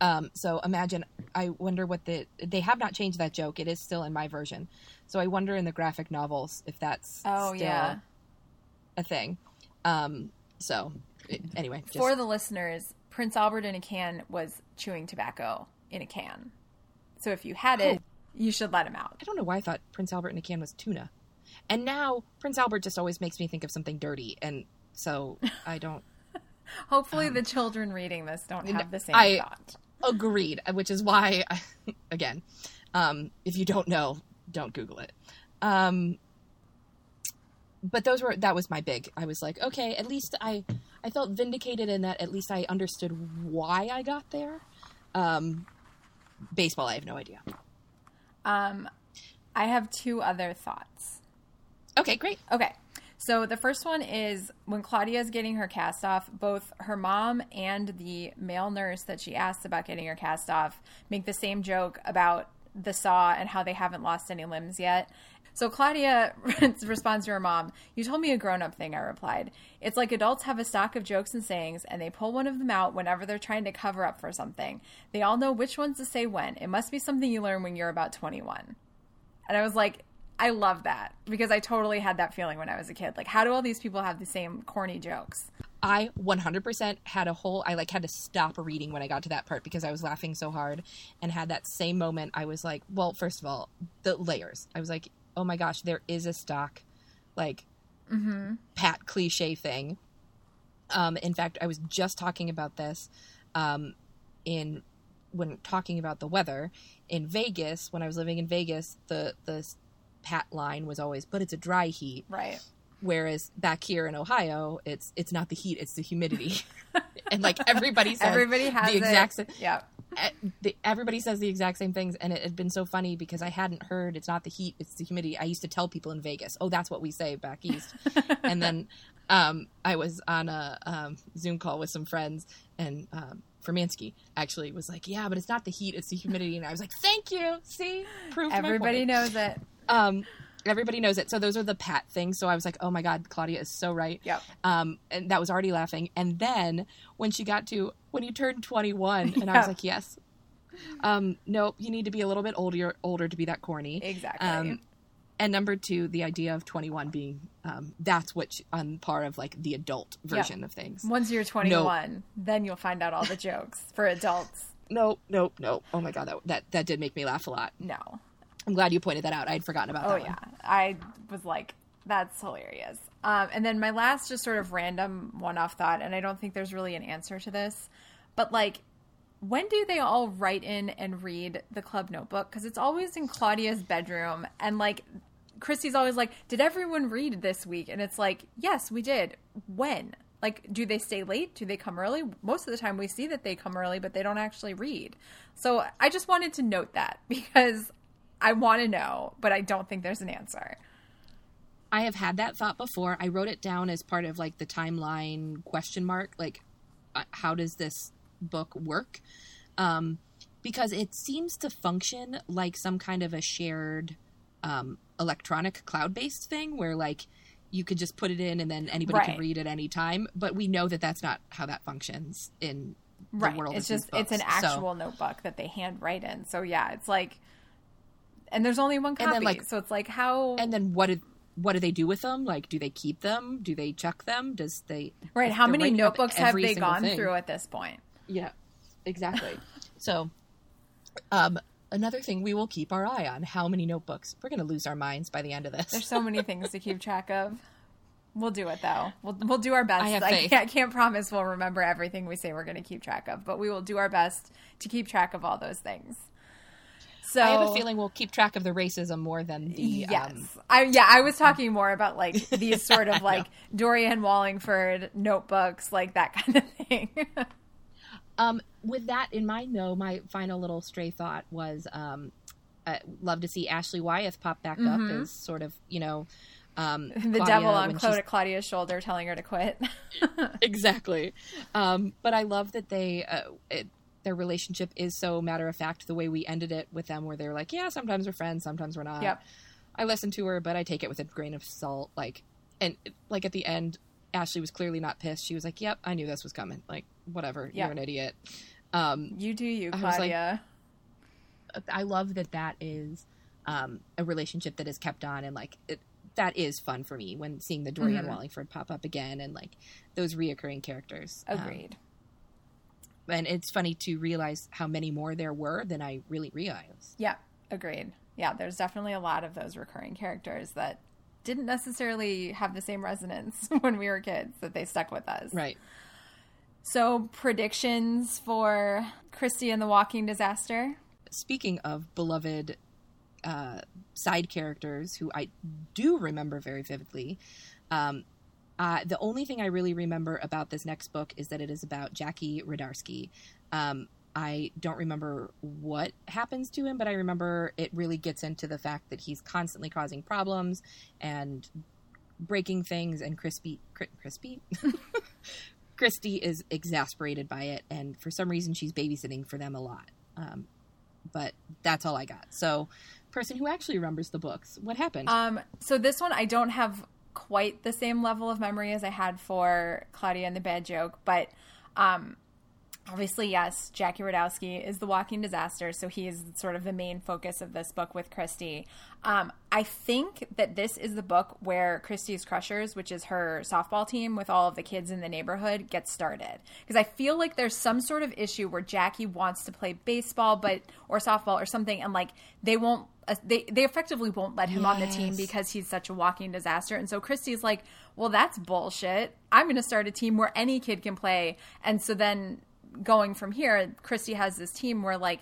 Um, so imagine, I wonder what the they have not changed that joke. It is still in my version. So I wonder in the graphic novels if that's Oh still yeah. A thing. Um, so anyway, just, For the listeners, Prince Albert in a can was chewing tobacco in a can. So if you had it, Oh. you should let him out. I don't know why I thought Prince Albert in a can was tuna. and now Prince Albert just always makes me think of something dirty, and so I don't. Hopefully, the children reading this don't have the same I- thought. Agreed, which is why, again, um, if you don't know, don't Google it. Um, but those were that was my big. I was like, okay, at least I I felt vindicated in that. At least I understood why I got there. Um, baseball, I have no idea. Um, I have two other thoughts. Okay, great. Okay. So the first one is when Claudia is getting her cast off, both her mom and the male nurse that she asked about getting her cast off make the same joke about the saw and how they haven't lost any limbs yet. So Claudia responds to her mom, You told me a grown up thing, I replied. It's like adults have a stock of jokes and sayings, and they pull one of them out whenever they're trying to cover up for something. They all know which ones to say when. It must be something you learn when you're about 21. And I was like, I love that because I totally had that feeling when I was a kid. Like, how do all these people have the same corny jokes? I 100% had a whole I like had to stop reading when I got to that part because I was laughing so hard and had that same moment I was like, well, first of all, the layers. I was like, "Oh my gosh, there is a stock like pat cliche thing." Um in fact, I was just talking about this um in when talking about the weather in Vegas when I was living in Vegas, the the pat line was always, "But it's a dry heat." Right. whereas back here in Ohio, it's it's not the heat, it's the humidity, and like everybody says, Everybody has the exact same. Yeah. Everybody says the exact same things, and it had been so funny because I hadn't heard it's not the heat, it's the humidity. I used to tell people in Vegas, "Oh, that's what we say back east," and then um, I was on a um, Zoom call with some friends, and um, Fermansky actually was like, "Yeah, but it's not the heat, it's the humidity," and I was like, "Thank you, see, proof." Everybody knows it. um everybody knows it. So those are the pat things. So i was like oh my god claudia is so right. Yep. um and that was already laughing. And then when she got to when you turned 21 and i was like yes. Um no you need to be a little bit older older to be that corny. Exactly. um and number two the idea of 21 being um that's what on par of like the adult version of things. Once you're 21, then you'll find out all the jokes for adults. no no no oh my god that that, that did make me laugh a lot. No. I'm glad you pointed that out i'd forgotten about Oh that yeah, one. I was like, that's hilarious. Um, and then my last, just sort of random one-off thought, and I don't think there's really an answer to this, but like, when do they all write in and read the club notebook? Because it's always in Claudia's bedroom, and like, Kristy's always like, "Did everyone read this week?" And it's like, "Yes, we did." When? Like, do they stay late? Do they come early? Most of the time, we see that they come early, but they don't actually read. So I just wanted to note that because I want to know, but I don't think there's an answer. I have had that thought before. I wrote it down as part of like the timeline question mark, like uh, how does this book work? Um, because it seems to function like some kind of a shared um, electronic cloud-based thing, where like you could just put it in and then anybody Right. can read at any time. But we know that that's not how that functions in the right world. it's just it's an books. So- actual notebook that they hand write in so yeah it's like and there's only one And copy then, like- so it's like how and then what did what do they do with them? Like, do they keep them? Do they check them? Does they right how many notebooks have they gone thing- through at this point Yeah, exactly. so, um, another thing we will keep our eye on: how many notebooks? We're going to lose our minds by the end of this. there's so many things to keep track of we'll do it though we'll, we'll do our best I have faith. can't, can't promise we'll remember everything we say we're going to keep track of but we will do our best to keep track of all those things so I have a feeling we'll keep track of the racism more than the Yes, um, I yeah, I was talking more about like these sort of like Dorian Wallingford notebooks, like that kind of thing. Um, with that in mind, though, my final little stray thought was, um, I love to see Ashley Wyeth pop back up as sort of, you know, um, Mm-hmm. the Claudia devil on Claudia's shoulder, telling her to quit. exactly. Um, but I love that they uh, it, their relationship is so matter of fact. The way we ended it with them, where they're like, "Yeah, sometimes we're friends, sometimes we're not." Yep. I listen to her, but I take it with a grain of salt. Like, and like at the end, Ashley was clearly not pissed. She was like, "Yep, I knew this was coming. Like, whatever. Yep. You're an idiot." Um, you do you, I was like- Claudia. I love that that is um, a relationship that is kept on and like it, that is fun for me when seeing the Dorian Mhm. Wallingford pop up again and like those reoccurring characters. Um, Agreed. And it's funny to realize how many more there were than I really realized. yeah, agreed. Yeah, there's definitely a lot of those recurring characters that didn't necessarily have the same resonance when we were kids that they stuck with us. Right. So, predictions for Kristy and the Walking Disaster. Speaking of beloved uh, side characters who I do remember very vividly, um, uh, the only thing I really remember about this next book is that it is about Jackie Rodowsky. Um, I don't remember what happens to him, but I remember it really gets into the fact that he's constantly causing problems and breaking things, and Crispy, Crispy, Kristy is exasperated by it, and for some reason she's babysitting for them a lot. Um, but that's all I got. So, person who actually remembers the books, what happened? Um, so this one I don't have quite the same level of memory as I had for Claudia and the Bad Joke, but um, obviously, yes, Jackie Rodowsky is the walking disaster, so he is sort of the main focus of this book with Kristy. Um, I think that this is the book where Kristy's Crushers, which is her softball team with all of the kids in the neighborhood, gets started. Because I feel like there's some sort of issue where Jackie wants to play baseball, but or softball or something, and like they won't uh, they they effectively won't let him yes. on the team because he's such a walking disaster. And so Kristy's like, "Well, that's bullshit. I'm going to start a team where any kid can play." And so then going from here, Kristy has this team where like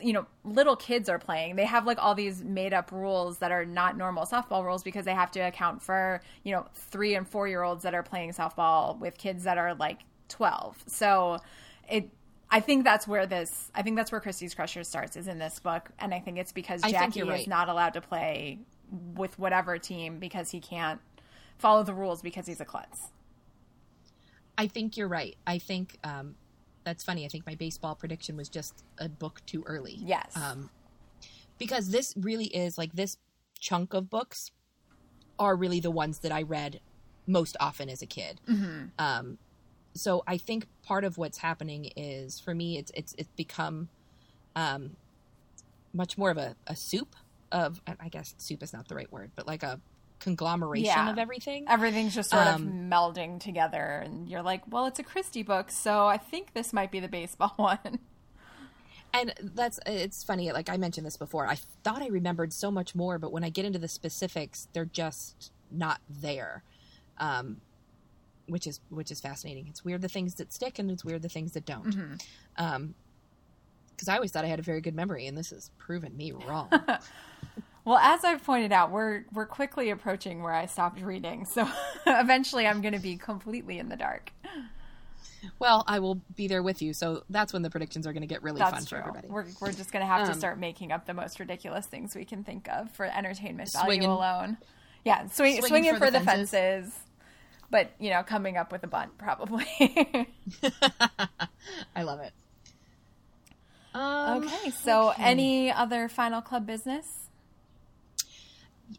you know little kids are playing they have like all these made up rules that are not normal softball rules because they have to account for you know three and four year olds that are playing softball with kids that are like 12 so it I think that's where this I think that's where Kristy's Crusher starts is in this book and I think it's because Jackie right. is not allowed to play with whatever team because he can't follow the rules because he's a klutz. I think you're right. I think um, that's funny. I think my baseball prediction was just a book too early. Yes. Um, because this really is like this chunk of books are really the ones that I read most often as a kid. Mm-hmm. Um, so I think part of what's happening is for me, it's it's it's become um, much more of a, a soup of I guess soup is not the right word, but like a conglomeration yeah. of everything. Everything's just sort um, of melding together, and you're like, well, it's a Kristy book, so I think this might be the baseball one. And that's it's funny. Like I mentioned this before, I thought I remembered so much more, but when I get into the specifics, they're just not there. Um, which is which is fascinating. It's weird the things that stick, and it's weird the things that don't. Mm-hmm. Um, because I always thought I had a very good memory, and this has proven me wrong. Well, as I've pointed out, we're we're quickly approaching where I stopped reading, so eventually I'm going to be completely in the dark. Well, I will be there with you, so that's when the predictions are going to get really that's fun true. for everybody. We're we're just going to have um, to start making up the most ridiculous things we can think of for entertainment swinging, value alone. Yeah, swing, swinging, swinging for, for the, the fences. fences. but you know, coming up with a bunt probably. I love it. Um, okay, so okay. any other final club business?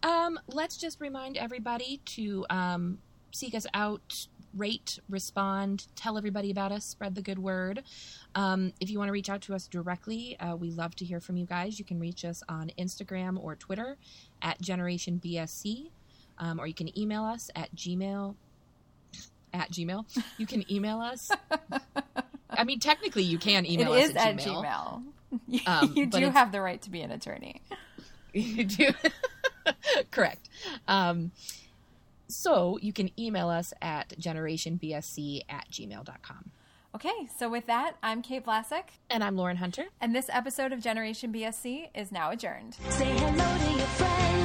Um, let's just remind everybody to um, seek us out, rate, respond, tell everybody about us, spread the good word. Um, if you want to reach out to us directly, uh, we love to hear from you guys. You can reach us on Instagram or Twitter at Generation BSC, um, or you can email us at Gmail. At Gmail, you can email us. I mean, technically, you can email it us is at, at Gmail. Gmail. Um, you do have the right to be an attorney. You do. Correct. Um, so you can email us at generationbsc at gmail.com. Okay, so with that, I'm Kate Vlasic. And I'm Lauren Hunter. And this episode of Generation BSC is now adjourned. Say hello to your friends.